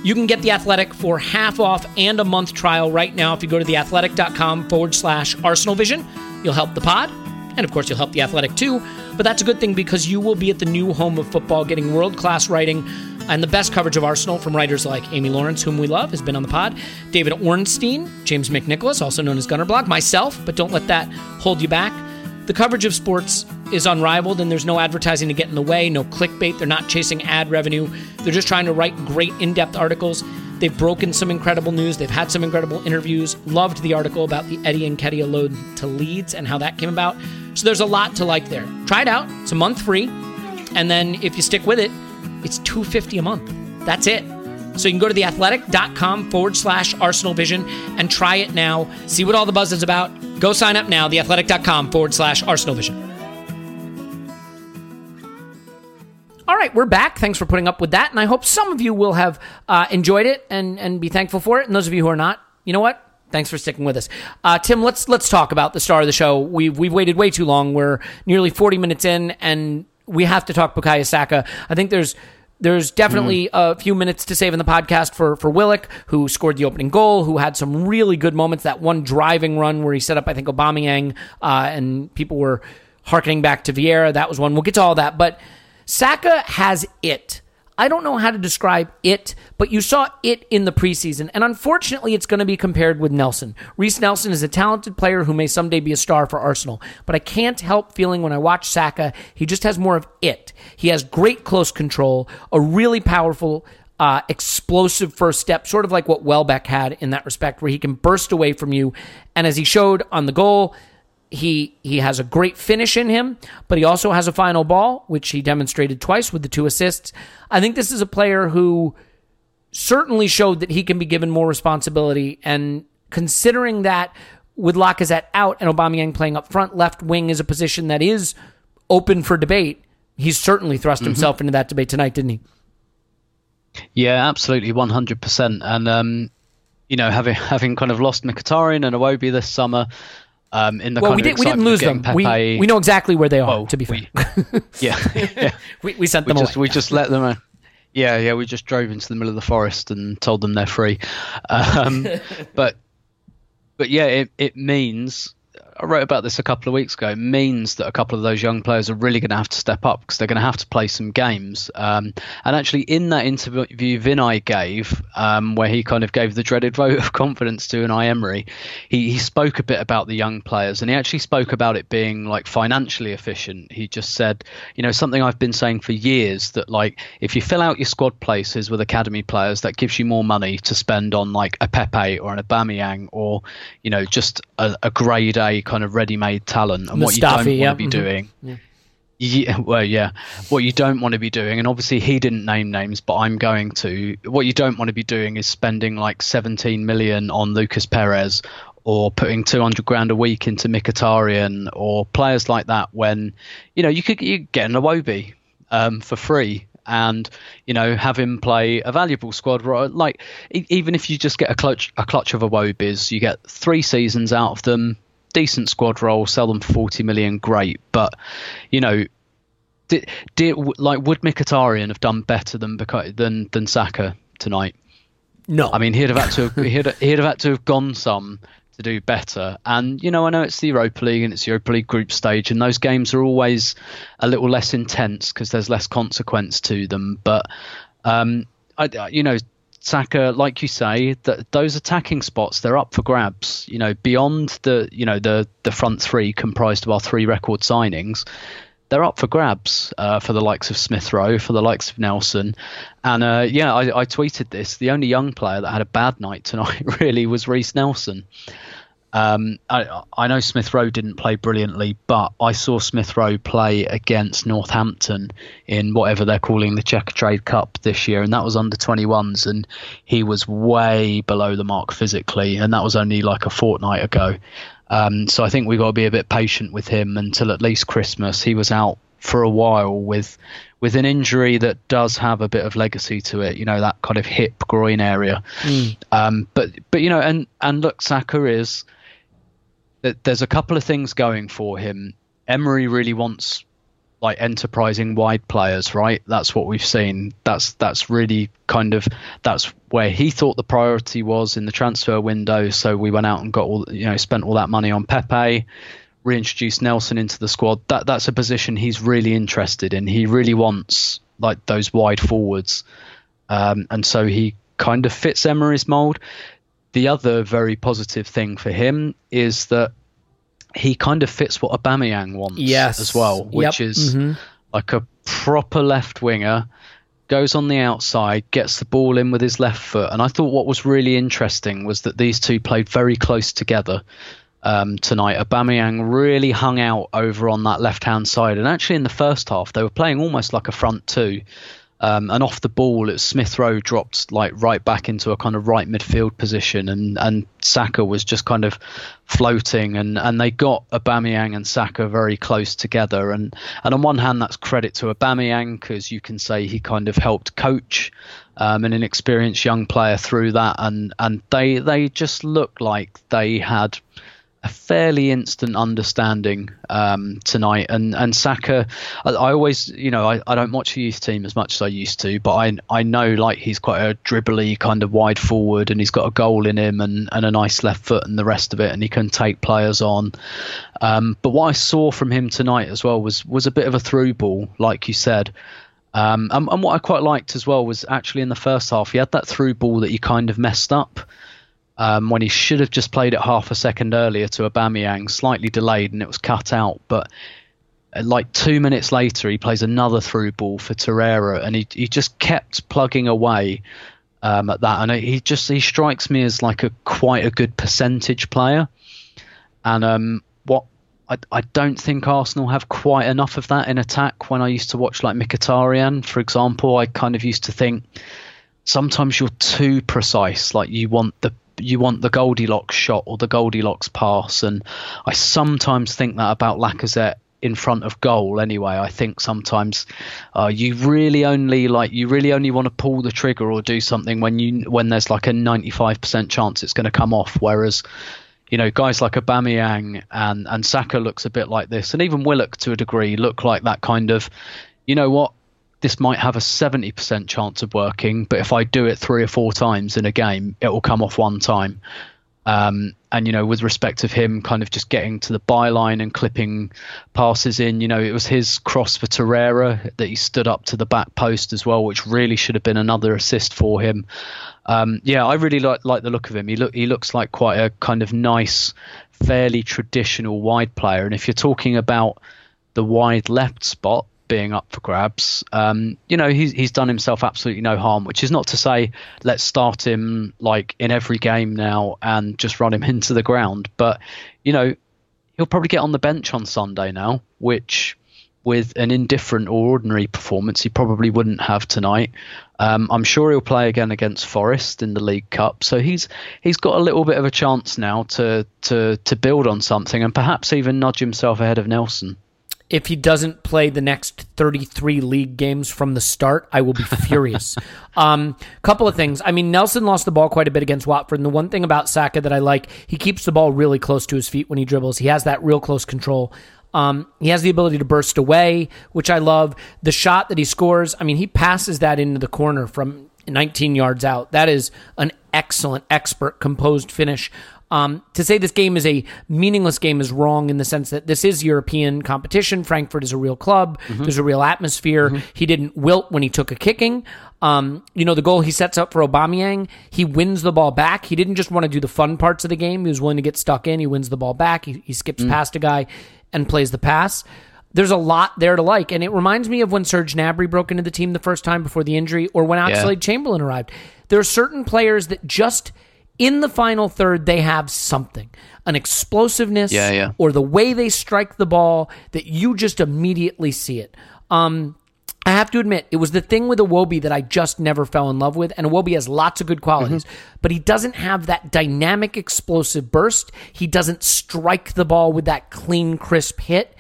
You can get The Athletic for half off and a month trial right now if you go to theathletic.com forward slash Arsenal Vision. You'll help the pod, and of course, you'll help The Athletic too. But that's a good thing because you will be at the new home of football getting world class writing and the best coverage of Arsenal from writers like Amy Lawrence, whom we love, has been on the pod, David Ornstein, James McNicholas, also known as Gunner Gunnerblog, myself, but don't let that hold you back. The coverage of sports is unrivaled, and there's no advertising to get in the way, no clickbait. They're not chasing ad revenue. They're just trying to write great in depth articles. They've broken some incredible news. They've had some incredible interviews. Loved the article about the Eddie Nketiah load to Leeds and how that came about. So there's a lot to like there. Try it out. It's a month free. And then if you stick with it, it's 250 a month. That's it. So you can go to theathletic.com forward slash Arsenal Vision and try it now. See what all the buzz is about. Go sign up now, theathletic.com forward slash Arsenal Vision. All right, we're back. Thanks for putting up with that. And I hope some of you will have uh, enjoyed it and, and be thankful for it. And those of you who are not, you know what? Thanks for sticking with us, uh, Tim. Let's let's talk about the star of the show. We've we've waited way too long. We're nearly forty minutes in, and we have to talk Bukayo Saka. I think there's there's definitely mm. a few minutes to save in the podcast for for Willock, who scored the opening goal, who had some really good moments. That one driving run where he set up, I think, Aubameyang, uh, and people were harkening back to Vieira. That was one. We'll get to all that, but Saka has it. I don't know how to describe it, but you saw it in the preseason. And unfortunately, it's going to be compared with Nelson. Reiss Nelson is a talented player who may someday be a star for Arsenal. But I can't help feeling when I watch Saka, he just has more of it. He has great close control, a really powerful, uh, explosive first step, sort of like what Welbeck had in that respect, where he can burst away from you. And as he showed on the goal, he he has a great finish in him, but he also has a final ball, which he demonstrated twice with the two assists. I think this is a player who certainly showed that he can be given more responsibility. And considering that with Lacazette out and Aubameyang playing up front, left wing is a position that is open for debate. He's certainly thrust mm-hmm. himself into that debate tonight, didn't he? Yeah, absolutely, one hundred percent. And um, you know, having having kind of lost Mkhitaryan and Iwobi this summer, um, in the well, we, did, we didn't lose them. Pepe, we, we know exactly where they are. Well, to be fair, we, yeah, yeah. we, we sent them we just, away. We just let them. Uh, yeah, yeah. We just drove into the middle of the forest and told them they're free. Um, but but yeah, it it means I wrote about this a couple of weeks ago, means that a couple of those young players are really going to have to step up because they're going to have to play some games. Um, and actually, in that interview Vinai gave, um, where he kind of gave the dreaded vote of confidence to Unai Emery, he, he spoke a bit about the young players and he actually spoke about it being like financially efficient. He just said, you know, something I've been saying for years that like if you fill out your squad places with academy players, that gives you more money to spend on like a Pepe or an Aubameyang or, you know, just a, a grade A kind of ready-made talent and Mustafi, what you don't want to be mm-hmm. doing. Yeah. Yeah, well, yeah. What you don't want to be doing, and obviously he didn't name names, but I'm going to. What you don't want to be doing is spending like 17 million on Lucas Perez or putting 200 grand a week into Mkhitaryan or players like that when, you know, you could you get an Iwobi um, for free and you know have him play a valuable squad. Like even if you just get a clutch a clutch of Iwobis, you get three seasons out of them decent squad role, sell them for 40 million, great. But, you know, did, did like would Mkhitaryan have done better than than than Saka tonight? No, I mean he'd have had to have, he'd, he'd have had to have gone some to do better. And you know, I know it's the Europa League and it's the Europa League group stage, and those games are always a little less intense because there's less consequence to them. But um, I, you know, Saka, like you say, that those attacking spots they're up for grabs. You know, beyond the you know the the front three comprised of our three record signings, they're up for grabs uh, for the likes of Smith Rowe, for the likes of Nelson, and uh, yeah, I, I, tweeted this. The only young player that had a bad night tonight really was Reiss Nelson. Um, I, I, know Smith Rowe didn't play brilliantly, but I saw Smith Rowe play against Northampton in whatever they're calling the Checkatrade Cup this year, and that was under 21s, and he was way below the mark physically, and that was only like a fortnight ago. Um, so I think we've got to be a bit patient with him until at least Christmas. He was out for a while with with an injury that does have a bit of legacy to it, you know, that kind of hip groin area. Mm. Um, but but you know, and and look, Saka is there's a couple of things going for him. Emery really wants like enterprising wide players, right? That's what we've seen. That's that's really kind of that's where he thought the priority was in the transfer window. So we went out and got all you know spent all that money on Pepe, reintroduced Nelson into the squad. That that's a position he's really interested in. He really wants like those wide forwards, um, and so he kind of fits Emery's mold the other very positive thing for him is that he kind of fits what Aubameyang wants yes. as well, which yep. is mm-hmm. like a proper left winger, goes on the outside, gets the ball in with his left foot. And I thought what was really interesting was that these two played very close together. Um, tonight, Aubameyang really hung out over on that left-hand side, and actually in the first half they were playing almost like a front two. Um, and off the ball, it Smith Rowe dropped like right back into a kind of right midfield position, and, and Saka was just kind of floating, and, and they got Aubameyang and Saka very close together. And, and on one hand, that's credit to Aubameyang because you can say he kind of helped coach um, an inexperienced young player through that, and and they they just looked like they had a fairly instant understanding um, tonight. And and Saka, I, I, always, you know, I, I don't watch the youth team as much as I used to, but I I know like he's quite a dribbly kind of wide forward, and he's got a goal in him and, and a nice left foot and the rest of it, and he can take players on. Um, but what I saw from him tonight as well was was a bit of a through ball, like you said. Um, and, and what I quite liked as well was actually in the first half he had that through ball that he kind of messed up um, when he should have just played it half a second earlier to Aubameyang, slightly delayed, and it was cut out. But uh, like two minutes later, he plays another through ball for Torreira, and he he just kept plugging away um, at that. And he just he strikes me as like a quite a good percentage player. And um, what I, I don't think Arsenal have quite enough of that in attack. When I used to watch like Mkhitaryan, for example, I kind of used to think sometimes you're too precise. Like you want the you want the Goldilocks shot or the Goldilocks pass, and I sometimes think that about Lacazette in front of goal anyway. I think sometimes uh, you really only like you really only want to pull the trigger or do something when you when there's like a 95% chance it's going to come off whereas you know guys like Aubameyang and and Saka looks a bit like this and even Willock to a degree look like that kind of you know what this might have a 70% chance of working but if I do it three or four times in a game it will come off one time um, and you know, with respect of him kind of just getting to the byline and clipping passes in, you know, it was his cross for Torreira that he stood up to the back post as well, which really should have been another assist for him. Um, yeah, I really like like the look of him. He he looks like quite a kind of nice, fairly traditional wide player. And if you're talking about the wide left spot, being up for grabs. Um, you know, he's he's done himself absolutely no harm, which is not to say let's start him like in every game now and just run him into the ground. But you know, he'll probably get on the bench on Sunday now, which with an indifferent or ordinary performance he probably wouldn't have tonight. Um, I'm sure he'll play again against Forest in the League Cup, so he's he's got a little bit of a chance now to to to build on something and perhaps even nudge himself ahead of Nelson if he doesn't play the next 33 league games from the start, I will be furious. um, couple of things. I mean, Nelson lost the ball quite a bit against Watford. And the one thing about Saka that I like, he keeps the ball really close to his feet when he dribbles. He has that real close control. Um, he has the ability to burst away, which I love. The shot that he scores, I mean, he passes that into the corner from 19 yards out. That is an excellent, expert, composed finish. Um, to say this game is a meaningless game is wrong in the sense that this is European competition. Frankfurt is a real club. Mm-hmm. There's a real atmosphere. Mm-hmm. He didn't wilt when he took a kicking. Um, you know, the goal he sets up for Aubameyang, he wins the ball back. He didn't just want to do the fun parts of the game. He was willing to get stuck in. He wins the ball back. He, he skips mm. past a guy and plays the pass. There's a lot there to like, and it reminds me of when Serge Gnabry broke into the team the first time before the injury, or when Oxlade yeah. Chamberlain arrived. There are certain players that just – in the final third, they have something an explosiveness yeah, yeah. or the way they strike the ball that you just immediately see it. Um, I have to admit, it was the thing with Iwobi that I just never fell in love with. And Iwobi has lots of good qualities, mm-hmm. but he doesn't have that dynamic, explosive burst. He doesn't strike the ball with that clean, crisp hit.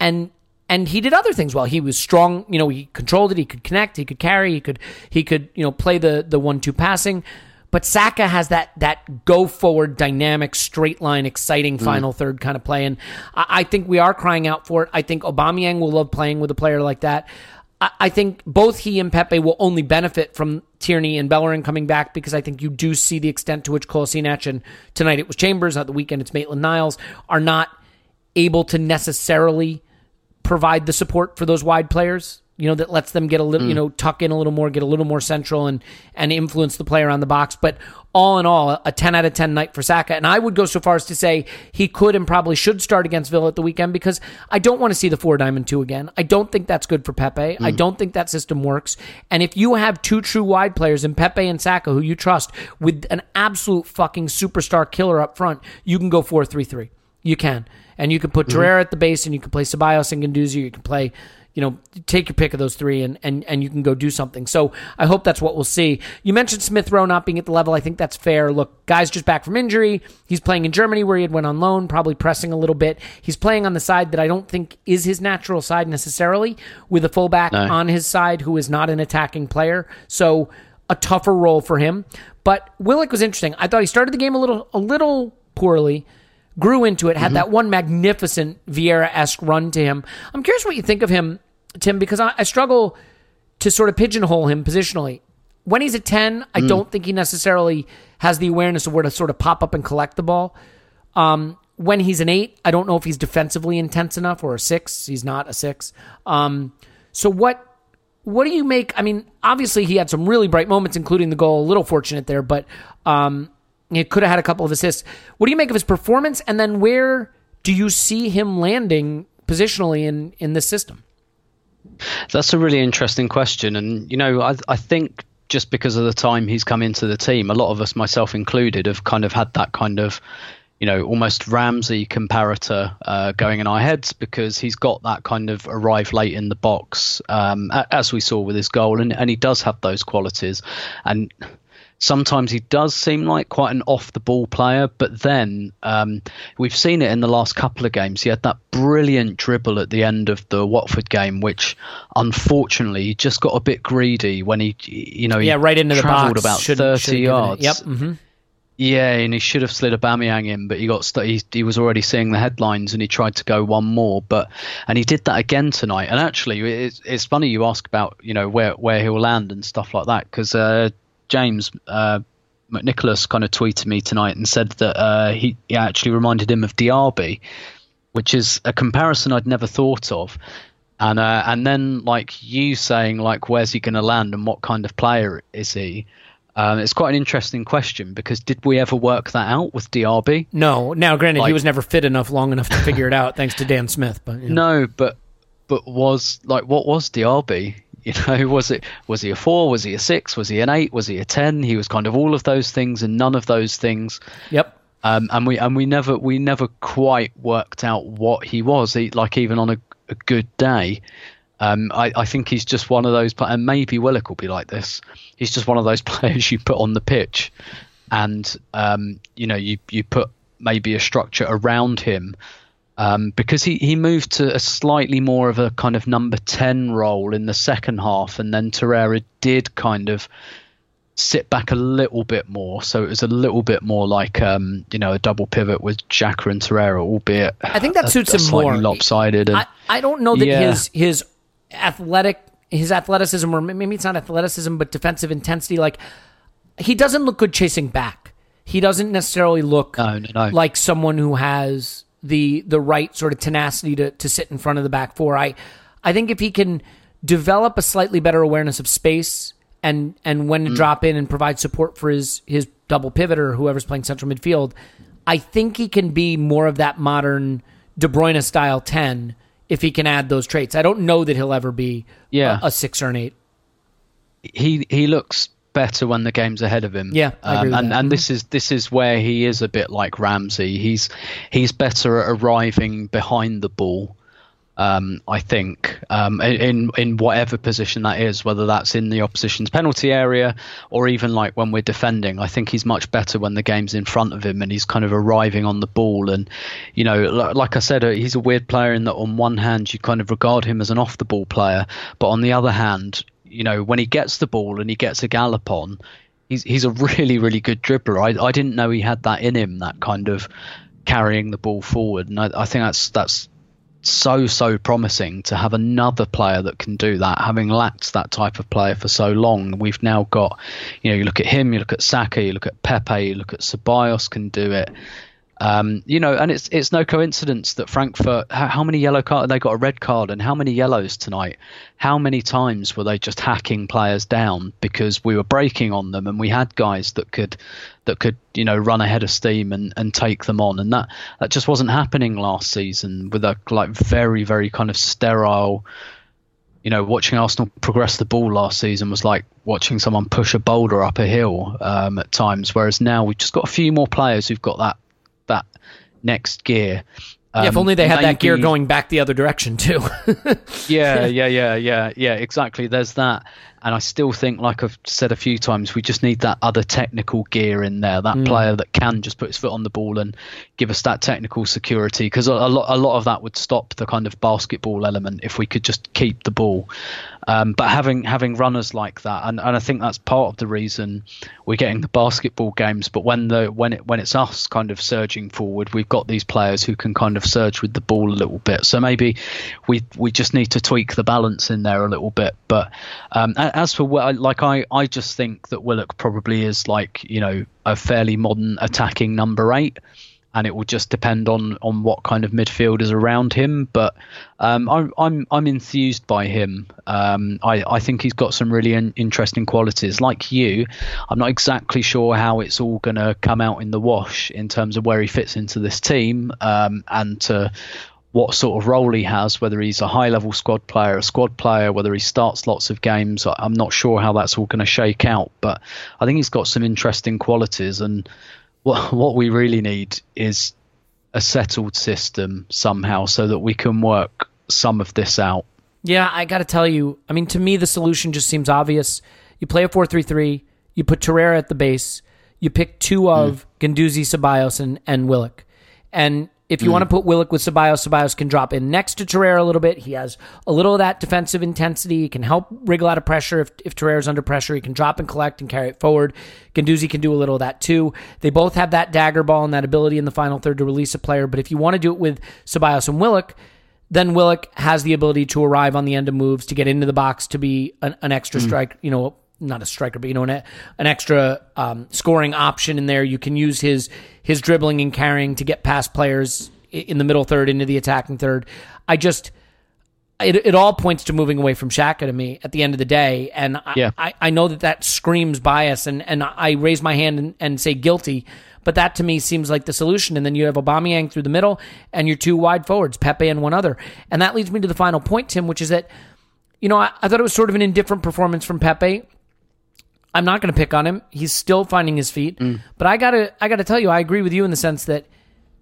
And and he did other things well. He was strong, you know, he controlled it, he could connect, he could carry, he could he could, you know, play the the one two passing. But Saka has that that go forward, dynamic, straight line, exciting mm. final mm. third kind of play, and I, I, think we are crying out for it. I think Aubameyang will love playing with a player like that. I, I think both he and Pepe will only benefit from Tierney and Bellerin coming back because I think you do see the extent to which Kolasinac and tonight it was Chambers, at the weekend it's Maitland Niles, are not able to necessarily provide the support for those wide players you know, that lets them get a little, mm. you know, tuck in a little more, get a little more central and and influence the player on the box. But all in all, a 10 out of 10 night for Saka. And I would go so far as to say he could and probably should start against Villa at the weekend because I don't want to see the four diamond two again. I don't think that's good for Pepe. Mm. I don't think that system works. And if you have two true wide players in Pepe and Saka who you trust with an absolute fucking superstar killer up front, you can go 4 3 3. You can. And you can put. Torreira at the base and you can play Ceballos and Guendouzi. You can play you know, take your pick of those three and, and, and you can go do something. So I hope that's what we'll see. You mentioned Smith Rowe not being at the level. I think that's fair. Look, guy's just back from injury. He's playing in Germany where he had went on loan, probably pressing a little bit. He's playing on the side that I don't think is his natural side necessarily, with a fullback no. on his side who is not an attacking player. So a tougher role for him. But Willock was interesting. I thought he started the game a little a little poorly grew into it, had mm-hmm. that one magnificent Vieira esque run to him. I'm curious what you think of him, Tim, because I, I, struggle to sort of pigeonhole him positionally. When he's at 10, I mm. don't think he necessarily has the awareness of where to sort of pop up and collect the ball. Um, when he's an 8, I don't know if he's defensively intense enough or a 6. He's not a 6. Um, so what what do you make? I mean, obviously he had some really bright moments, including the goal. A little fortunate there, but um, he could have had a couple of assists. What do you make of his performance? And then where do you see him landing positionally in, in this system? That's a really interesting question. And, you know, I, I think just because of the time he's come into the team, a lot of us, myself included, have kind of had that kind of, you know, almost Ramsey comparator uh, going in our heads because he's got that kind of arrive late in the box, um, as we saw with his goal, and, and he does have those qualities. And sometimes he does seem like quite an off the ball player, but then um, we've seen it in the last couple of games. He had that brilliant dribble at the end of the Watford game, which unfortunately he just got a bit greedy when he, you know, he yeah, right into the box, about should, 30 should yards. Yep. Mm-hmm. Yeah, and he should have slid Aubameyang in, but he got st- he, he was already seeing the headlines and he tried to go one more, but and he did that again tonight. And actually, it's, it's funny you ask about you know where where he'll land and stuff like that because uh, James uh, McNicholas kind of tweeted me tonight and said that uh, he, he actually reminded him of Diaby, which is a comparison I'd never thought of. And uh, and then like you saying like where's he going to land and what kind of player is he? Um, it's quite an interesting question because did we ever work that out with Diaby? No. Now, granted, Like- he was never fit enough, long enough to figure it out, thanks to Dan Smith. But you know. No, but but was like what was Diaby? You know, was it was he a four? Was he a six? Was he an eight? Was he a ten? He was kind of all of those things and none of those things. Yep. Um, and we and we never we never quite worked out what he was. He, like even on a, a good day, um, I, I think he's just one of those. And maybe Willock will be like this. He's just one of those players you put on the pitch, and um, you know you you put maybe a structure around him. Um, because he, he moved to a slightly more of a kind of number 10 role in the second half, and then Torreira did kind of sit back a little bit more. So it was a little bit more like, um, you know, a double pivot with Xhaka and Torreira, albeit I think that suits a him slightly more. lopsided. And, I, I don't know that Yeah. his his athletic his athleticism or maybe it's not athleticism but defensive intensity like he doesn't look good chasing back. He doesn't necessarily look No, no, no. like someone who has the the right sort of tenacity to, to sit in front of the back four. I I think if he can develop a slightly better awareness of space and and when to Mm. drop in and provide support for his his double pivot or whoever's playing central midfield, I think he can be more of that modern De Bruyne style ten if he can add those traits. I don't know that he'll ever be Yeah. a, a six or an eight. he he looks better when the game's ahead of him. Yeah, I agree with and that. and this is this is where he is a bit like Ramsey. He's he's better at arriving behind the ball. Um, I think um, in in whatever position that is, whether that's in the opposition's penalty area or even like when we're defending, I think he's much better when the game's in front of him and he's kind of arriving on the ball. And you know, li- like I said, uh, he's a weird player in that on one hand you kind of regard him as an off the ball player, but on the other hand, you know, when he gets the ball and he gets a gallop on, he's he's a really really good dribbler. I I didn't know he had that in him, that kind of carrying the ball forward, and I, I think that's that's so so promising to have another player that can do that. Having lacked that type of player for so long, we've now got, you know, you look at him, you look at Saka, you look at Pepe, you look at Ceballos can do it. Um, you know, and it's it's no coincidence that Frankfurt. How, how many yellow card? They got a red card, and how many yellows tonight? How many times were they just hacking players down because we were breaking on them, and we had guys that could that could you know run ahead of steam and, and take them on, and that that just wasn't happening last season with a like very very kind of sterile. You know, watching Arsenal progress the ball last season was like watching someone push a boulder up a hill um, at times. Whereas now we've just got a few more players who've got that next gear. yeah, if Um, only they had that gear going back the other direction too. yeah, yeah, yeah, yeah, yeah. Exactly. There's that, and I still think, like I've said a few times, we just need that other technical gear in there. That Mm. player that can just put his foot on the ball and give us that technical security. Because a, a lot, a lot of that would stop the kind of basketball element if we could just keep the ball. Um, but having having runners like that, and, and I think that's part of the reason we're getting the basketball games. But when the when it when it's us kind of surging forward, we've got these players who can kind of surge with the ball a little bit. So maybe we we just need to tweak the balance in there a little bit. But um, a- as for like I I just think that Willock probably is like you know a fairly modern attacking number eight and it will just depend on on what kind of midfield is around him. But um, I'm I'm I'm enthused by him. Um, I I think he's got some really in, interesting qualities. Like you, I'm not exactly sure how it's all going to come out in the wash in terms of where he fits into this team um, and to what sort of role he has, whether he's a high level squad player, a squad player, whether he starts lots of games. I'm not sure how that's all going to shake out, but I think he's got some interesting qualities and what what we really need is a settled system somehow, so that we can work some of this out. Yeah, I got to tell you, I mean, to me, the solution just seems obvious. You play a 4 3 3, you put Torreira at the base, you pick two of mm. Guendouzi, Ceballos, and, and Willock. And if you mm. want to put Willock with Ceballos, Ceballos can drop in next to Torreira a little bit. He has a little of that defensive intensity. He can help wriggle out of pressure if, if Torreira's under pressure. He can drop and collect and carry it forward. Guendouzi can do a little of that too. They both have that dagger ball and that ability in the final third to release a player. But if you want to do it with Ceballos and Willock, then Willock has the ability to arrive on the end of moves, to get into the box, to be an, an extra mm. strike, you know, not a striker, but you know, an, an extra um, scoring option in there. You can use his his dribbling and carrying to get past players in the middle third into the attacking third. I just it, it all points to moving away from Xhaka to me at the end of the day, and yeah. I, I know that that screams bias, and and I raise my hand and, and say guilty. But that to me seems like the solution. And then you have Aubameyang through the middle and your two wide forwards, Pepe and one other. And that leads me to the final point, Tim, which is that, you know, I, I thought it was sort of an indifferent performance from Pepe. I'm not going to pick on him. He's still finding his feet. Mm. But I gotta, I gotta tell you, I agree with you in the sense that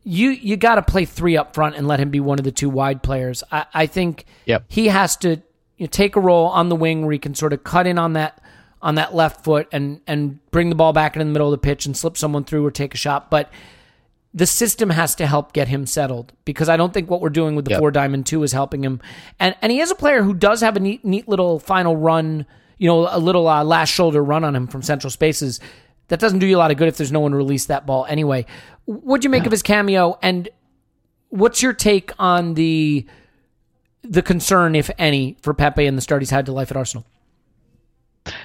you you got to play three up front and let him be one of the two wide players. I, I think yep. he has to you know, take a role on the wing where he can sort of cut in on that on that left foot and and bring the ball back in the middle of the pitch and slip someone through or take a shot. But the system has to help get him settled because I don't think what we're doing with the yep. four diamond two is helping him. And and he is a player who does have a neat neat little final run, you know, a little uh, last shoulder run on him from central spaces. That doesn't do you a lot of good if there's no one to release that ball anyway. What'd you make yeah. of his cameo? And what's your take on the the concern, if any, for Pepe and the start he's had to life at Arsenal?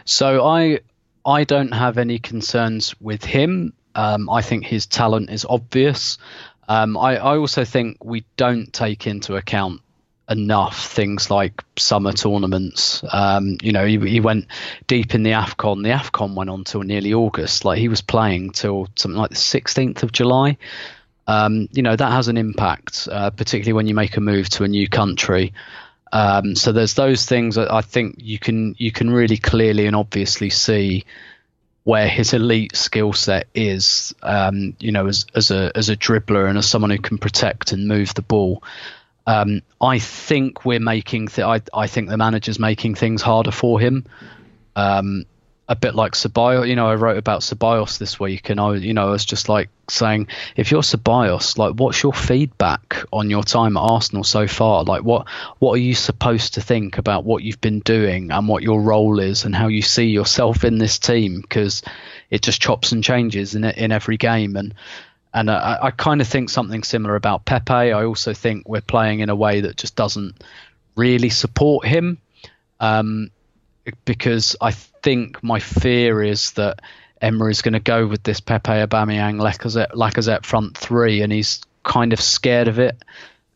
So I I don't have any concerns with him. Um, I think his talent is obvious. Um, I, I also think we don't take into account enough things like summer tournaments. Um, you know, he, he, went deep in the AFCON. The AFCON went on till nearly August. Like he was playing till something like the 16th of July. Um, you know, that has an impact, uh, particularly when you make a move to a new country. Um, so there's those things that I think you can you can really clearly and obviously see where his elite skill set is. Um, you know, as as a as a dribbler and as someone who can protect and move the ball. Um, I think we're making. Th- I I think the manager's making things harder for him. Um, a bit like Ceballos. You know, I wrote about Ceballos this week, and I, you know, I was just like saying, if you're Ceballos, like, what's your feedback on your time at Arsenal so far? Like, what what are you supposed to think about what you've been doing and what your role is and how you see yourself in this team? Because it just chops and changes in in every game, and and uh, I, I kind of think something similar about Pepe. I also think we're playing in a way that just doesn't really support him. Um, because I think my fear is that Emery is going to go with this Pepe, Aubameyang, Lacazette, Lacazette front three, and he's kind of scared of it,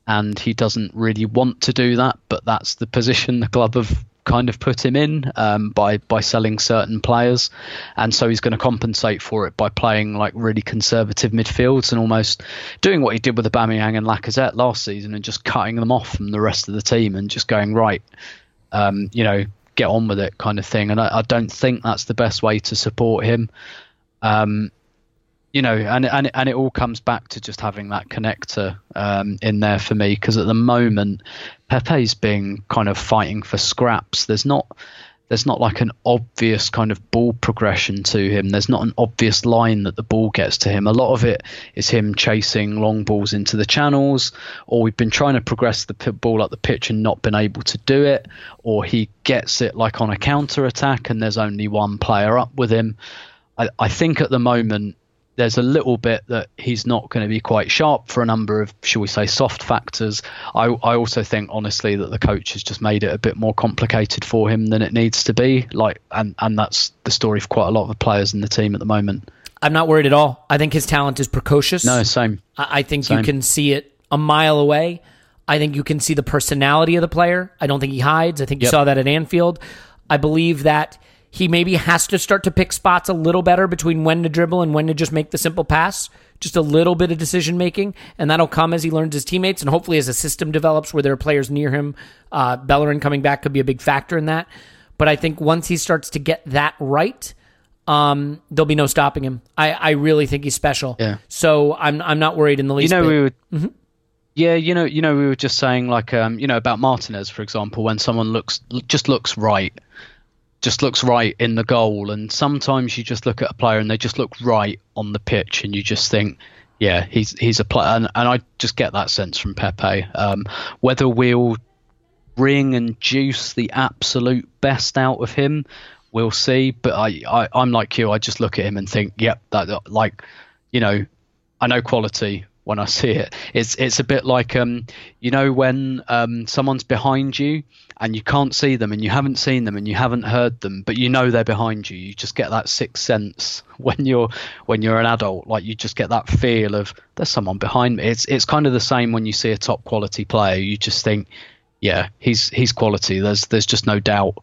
and he doesn't really want to do that. But that's the position the club have kind of put him in um, by by selling certain players, and so he's going to compensate for it by playing like really conservative midfields and almost doing what he did with Aubameyang and Lacazette last season and just cutting them off from the rest of the team and just going right, um, you know, get on with it kind of thing. And I, I don't think that's the best way to support him. Um, you know, and and and it all comes back to just having that connector um, in there for me because at the moment Pepe's being kind of fighting for scraps. There's not there's not like an obvious kind of ball progression to him. There's not an obvious line that the ball gets to him. A lot of it is him chasing long balls into the channels, or we've been trying to progress the ball up the pitch and not been able to do it, or he gets it like on a counter attack and there's only one player up with him. I think at the moment there's a little bit that he's not going to be quite sharp for a number of, shall we say, soft factors. I, I also think, honestly, that the coach has just made it a bit more complicated for him than it needs to be. Like, and and that's the story for quite a lot of the players in the team at the moment. I'm not worried at all. I think his talent is precocious. No, same. I, I think same. you can see it a mile away. I think you can see the personality of the player. I don't think he hides. I think you yep. saw that at Anfield. I believe that he maybe has to start to pick spots a little better between when to dribble and when to just make the simple pass. Just a little bit of decision making, and that'll come as he learns his teammates, and hopefully as a system develops where there are players near him. Uh, Bellerin coming back could be a big factor in that. But I think once he starts to get that right, um, there'll be no stopping him. I, I really think he's special. Yeah. So I'm I'm not worried in the least. You know, bit. we were. Mm-hmm. Yeah, you know, you know, we were just saying like, um, you know, about Martinez, for example, when someone looks just looks right, just looks right in the goal, and sometimes you just look at a player and they just look right on the pitch, and you just think, yeah, he's he's a player, and, and I just get that sense from Pepe. Um, whether we'll bring and juice the absolute best out of him, we'll see. But I, I I'm like you, I just look at him and think, yep, that like, you know, I know quality when I see it. It's it's a bit like um you know when um someone's behind you and you can't see them and you haven't seen them and you haven't heard them but you know they're behind you. You just get that sixth sense when you're when you're an adult. Like you just get that feel of there's someone behind me. It's it's kind of the same when you see a top quality player. You just think yeah, he's he's quality. There's there's just no doubt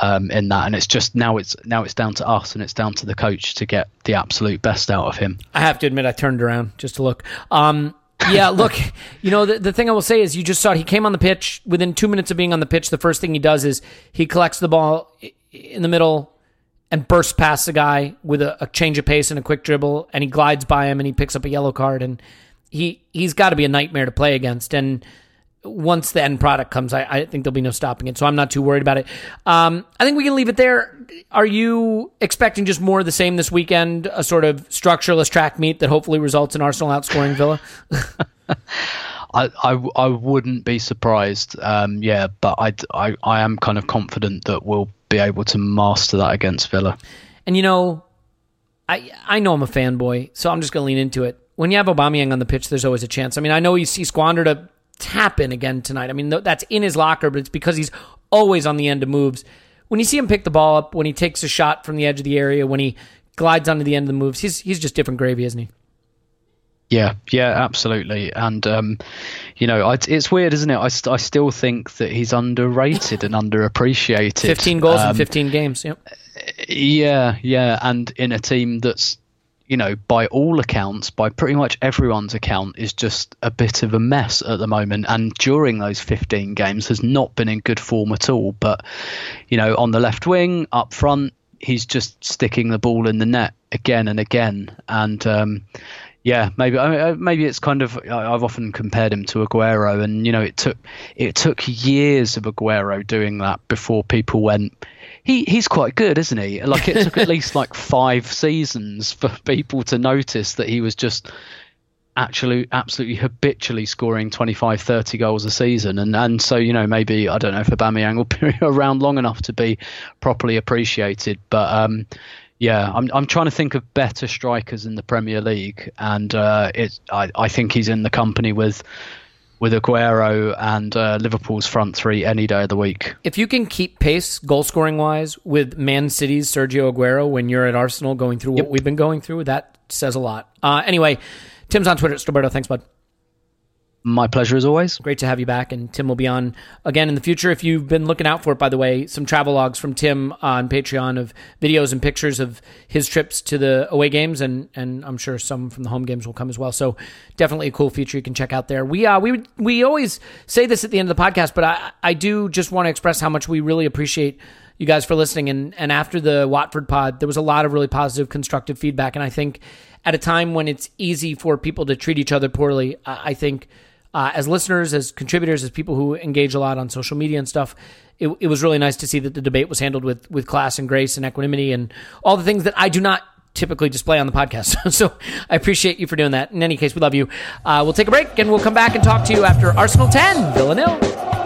um, in that, and it's just now it's now it's down to us and it's down to the coach to get the absolute best out of him. I have to admit, I turned around just to look. Um, yeah, look, you know, the, the thing I will say is you just saw it. He came on the pitch within two minutes of being on the pitch. The first thing he does is he collects the ball in the middle and bursts past the guy with a, a change of pace and a quick dribble, and he glides by him and he picks up a yellow card. And he he's got to be a nightmare to play against. And once the end product comes, I, I think there'll be no stopping it. So I'm not too worried about it. Um, I think we can leave it there. Are you expecting just more of the same this weekend? A sort of structureless track meet that hopefully results in Arsenal outscoring Villa? I, I, I wouldn't be surprised. Um, yeah, but I, I, I am kind of confident that we'll be able to master that against Villa. And you know, I I know I'm a fanboy, so I'm just going to lean into it. When you have Aubameyang on the pitch, there's always a chance. I mean, I know he's, he squandered a tap in again tonight. I mean, that's in his locker, but it's because he's always on the end of moves. When you see him pick the ball up, when he takes a shot from the edge of the area, when he glides onto the end of the moves, he's he's just different gravy, isn't he? Yeah, yeah, absolutely. And um, you know, I, it's weird, isn't it? I, st- I still think that he's underrated and underappreciated. 15 goals in Um, 15 games. Yep. Yeah, yeah, and in a team that's, you know, by all accounts, by pretty much everyone's account, is just a bit of a mess at the moment. And during those 15 games, has not been in good form at all. But, you know, on the left wing, up front, he's just sticking the ball in the net again and again. And, um, yeah, maybe I mean, uh, maybe it's kind of I've often compared him to Aguero, and you know it took it took years of Aguero doing that before people went. He he's quite good, isn't he? Like it took at least like five seasons for people to notice that he was just actually absolutely habitually scoring 25 30 goals a season. And and so you know maybe I don't know if Aubameyang will be around long enough to be properly appreciated. But um yeah, I'm I'm trying to think of better strikers in the Premier League, and uh, it I, I think he's in the company with with Aguero and uh, Liverpool's front three any day of the week. If you can keep pace goal scoring wise with Man City's Sergio Aguero when you're at Arsenal going through what we've been going through, that says a lot. Uh, anyway, Tim's on Twitter at Roberto. Thanks, bud. My pleasure as always. Great to have you back, and Tim will be on again in the future. If you've been looking out for it, by the way, some travel logs from Tim on Patreon of videos and pictures of his trips to the away games, and and I'm sure some from the home games will come as well. So definitely a cool feature you can check out there. We uh we we always say this at the end of the podcast, but I I do just want to express how much we really appreciate you guys for listening. And and after the Watford pod, there was a lot of really positive, constructive feedback, and I think at a time when it's easy for people to treat each other poorly, I, I think uh, as listeners, as contributors, as people who engage a lot on social media and stuff, it, it was really nice to see that the debate was handled with with class and grace and equanimity and all the things that I do not typically display on the podcast. so I appreciate you for doing that. In any case, we love you. Uh, we'll take a break and we'll come back and talk to you after Arsenal 10, Villa